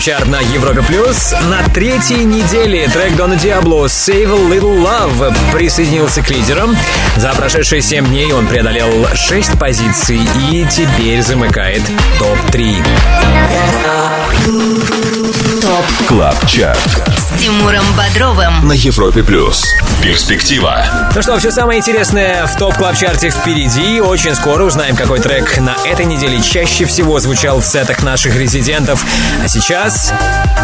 Чарт на Европе Плюс. На третьей неделе трек Дона Диабло Save a Little Love присоединился к лидерам. За прошедшие 7 дней он преодолел 6 позиций и теперь замыкает топ-3. Club Chart с Тимуром Бодровым. на Европе Плюс. Перспектива. Ну что, все самое интересное в TOP Club чарте впереди. Очень скоро узнаем, какой трек на этой неделе чаще всего звучал в сетах наших резидентов. А сейчас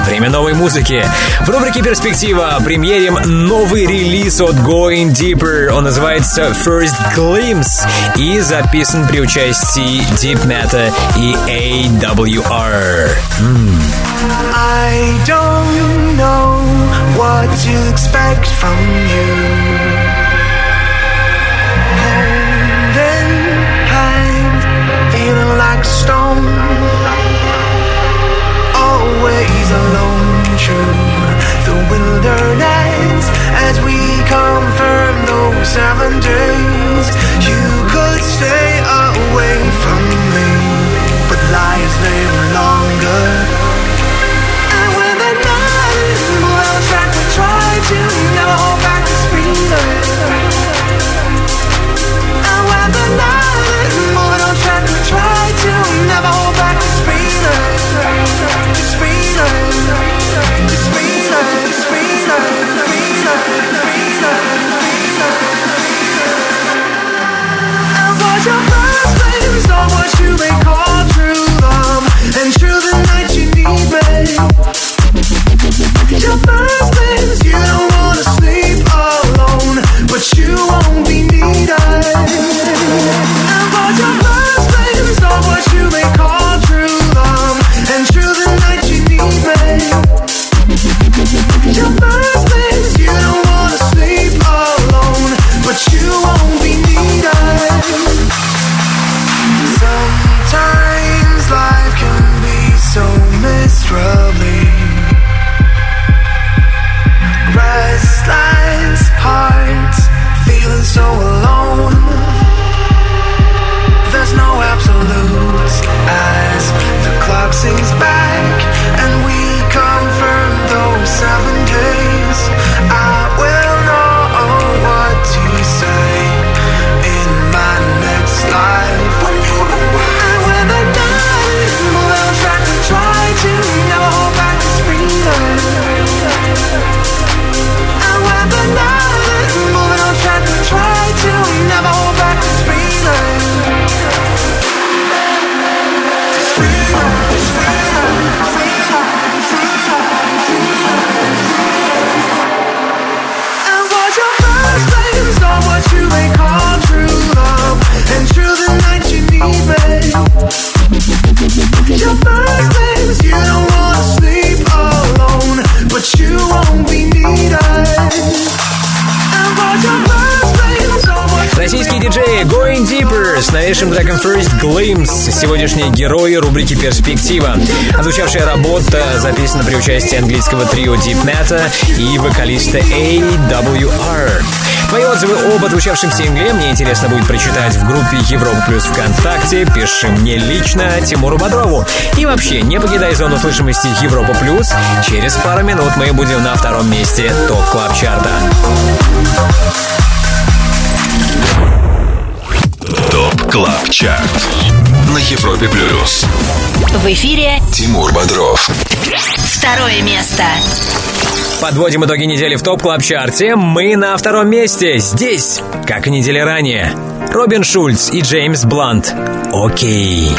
время новой музыки. В рубрике «Перспектива» премьерим новый релиз от Going Deeper. Он называется First Glimpse и записан при участии Deep Meta и AWR. М. I don't know what to expect from you. Holding hands, feeling like stone. Always alone, true. The wilderness as we confirm those seven days. You could stay away from me, but lies live longer. you know back this freedom? Вокалиста AWR. Твои отзывы об отзвучавшем сингле мне интересно будет прочитать в группе Европа Плюс ВКонтакте. Пиши мне лично Тимуру Бодрову. И вообще, не покидай зону слышимости Европа Плюс. Через пару минут мы будем на втором месте TOP Club Чарта. TOP CLUB CHART на Европе Плюс. В эфире Тимур Бодров. второе место. Подводим итоги недели в TOP Club Чарте. Мы на втором месте. Здесь, как и недели ранее, Робин Шульц и Джеймс Блант. OK.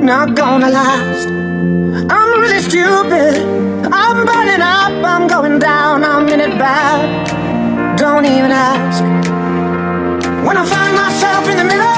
Not gonna last. I'm really stupid. I'm burning up. I'm going down. I'm in it bad. Don't even ask. When I find myself in the middle,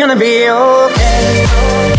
Gonna be okay.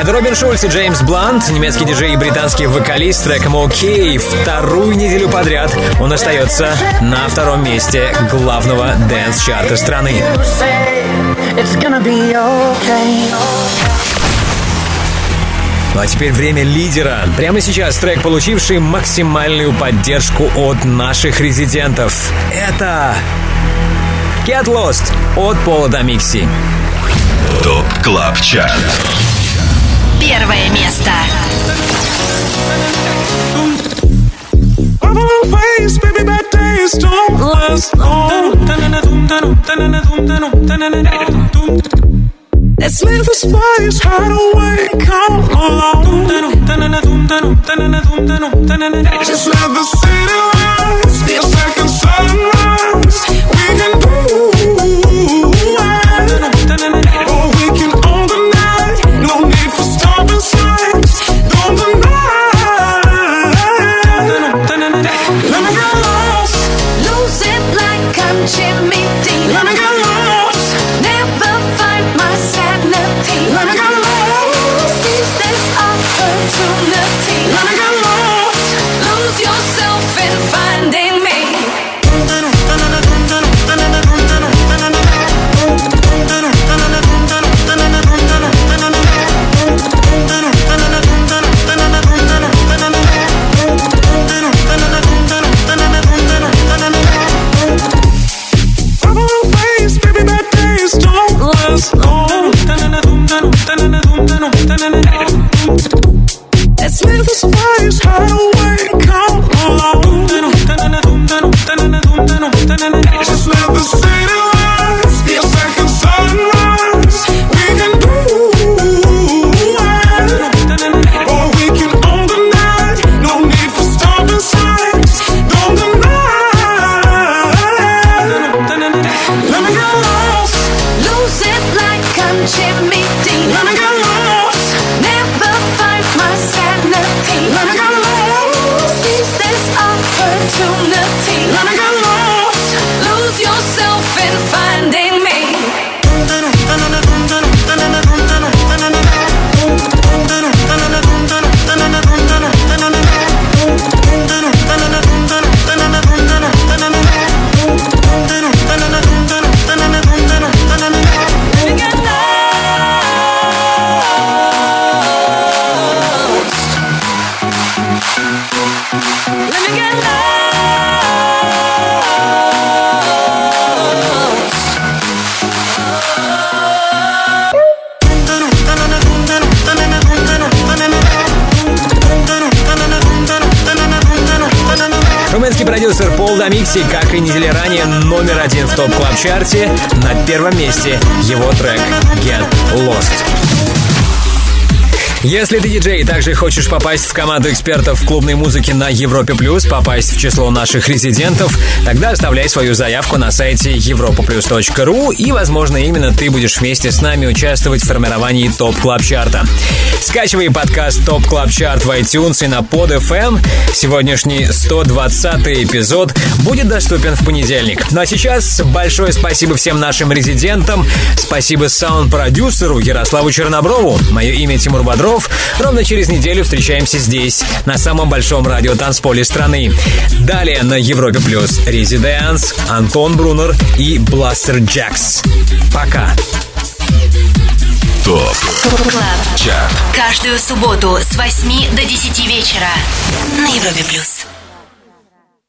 Это Робин Шульц и Джеймс Блант, немецкий диджей и британский вокалист треком «Окей». Вторую неделю подряд он остается на втором месте главного дэнс-чарта страны. Ну а теперь время лидера. Прямо сейчас трек, получивший максимальную поддержку от наших резидентов. Это Get Lost от Пола Домикси. ТОП КЛАБ ЧАРТ Первое место. face, baby, bad days don't last long. Let's leave the space, hide away, come along. Just let the city в TOP Club чарте На первом месте его трек Get Lost. Если ты диджей и также хочешь попасть в команду экспертов клубной музыки на Европе Плюс, попасть в число наших резидентов, тогда оставляй свою заявку на сайте europaplus.ru и, возможно, именно ты будешь вместе с нами участвовать в формировании TOP Club Чарта. Скачивай подкаст TOP Club Chart в iTunes и на Pod FM. Сегодняшний 120 эпизод будет доступен в понедельник. Ну а сейчас большое спасибо всем нашим резидентам. Спасибо саунд-продюсеру Ярославу Черноброву. Мое имя Тимур Бодров. Ровно через неделю встречаемся здесь, на самом большом радио танцполе страны. Далее на Европе Плюс Резиденс, Антон Брунер и Бластер Джекс. Пока. ТОП Club. CHART Каждую субботу с 8 до 10 вечера на Европе плюс.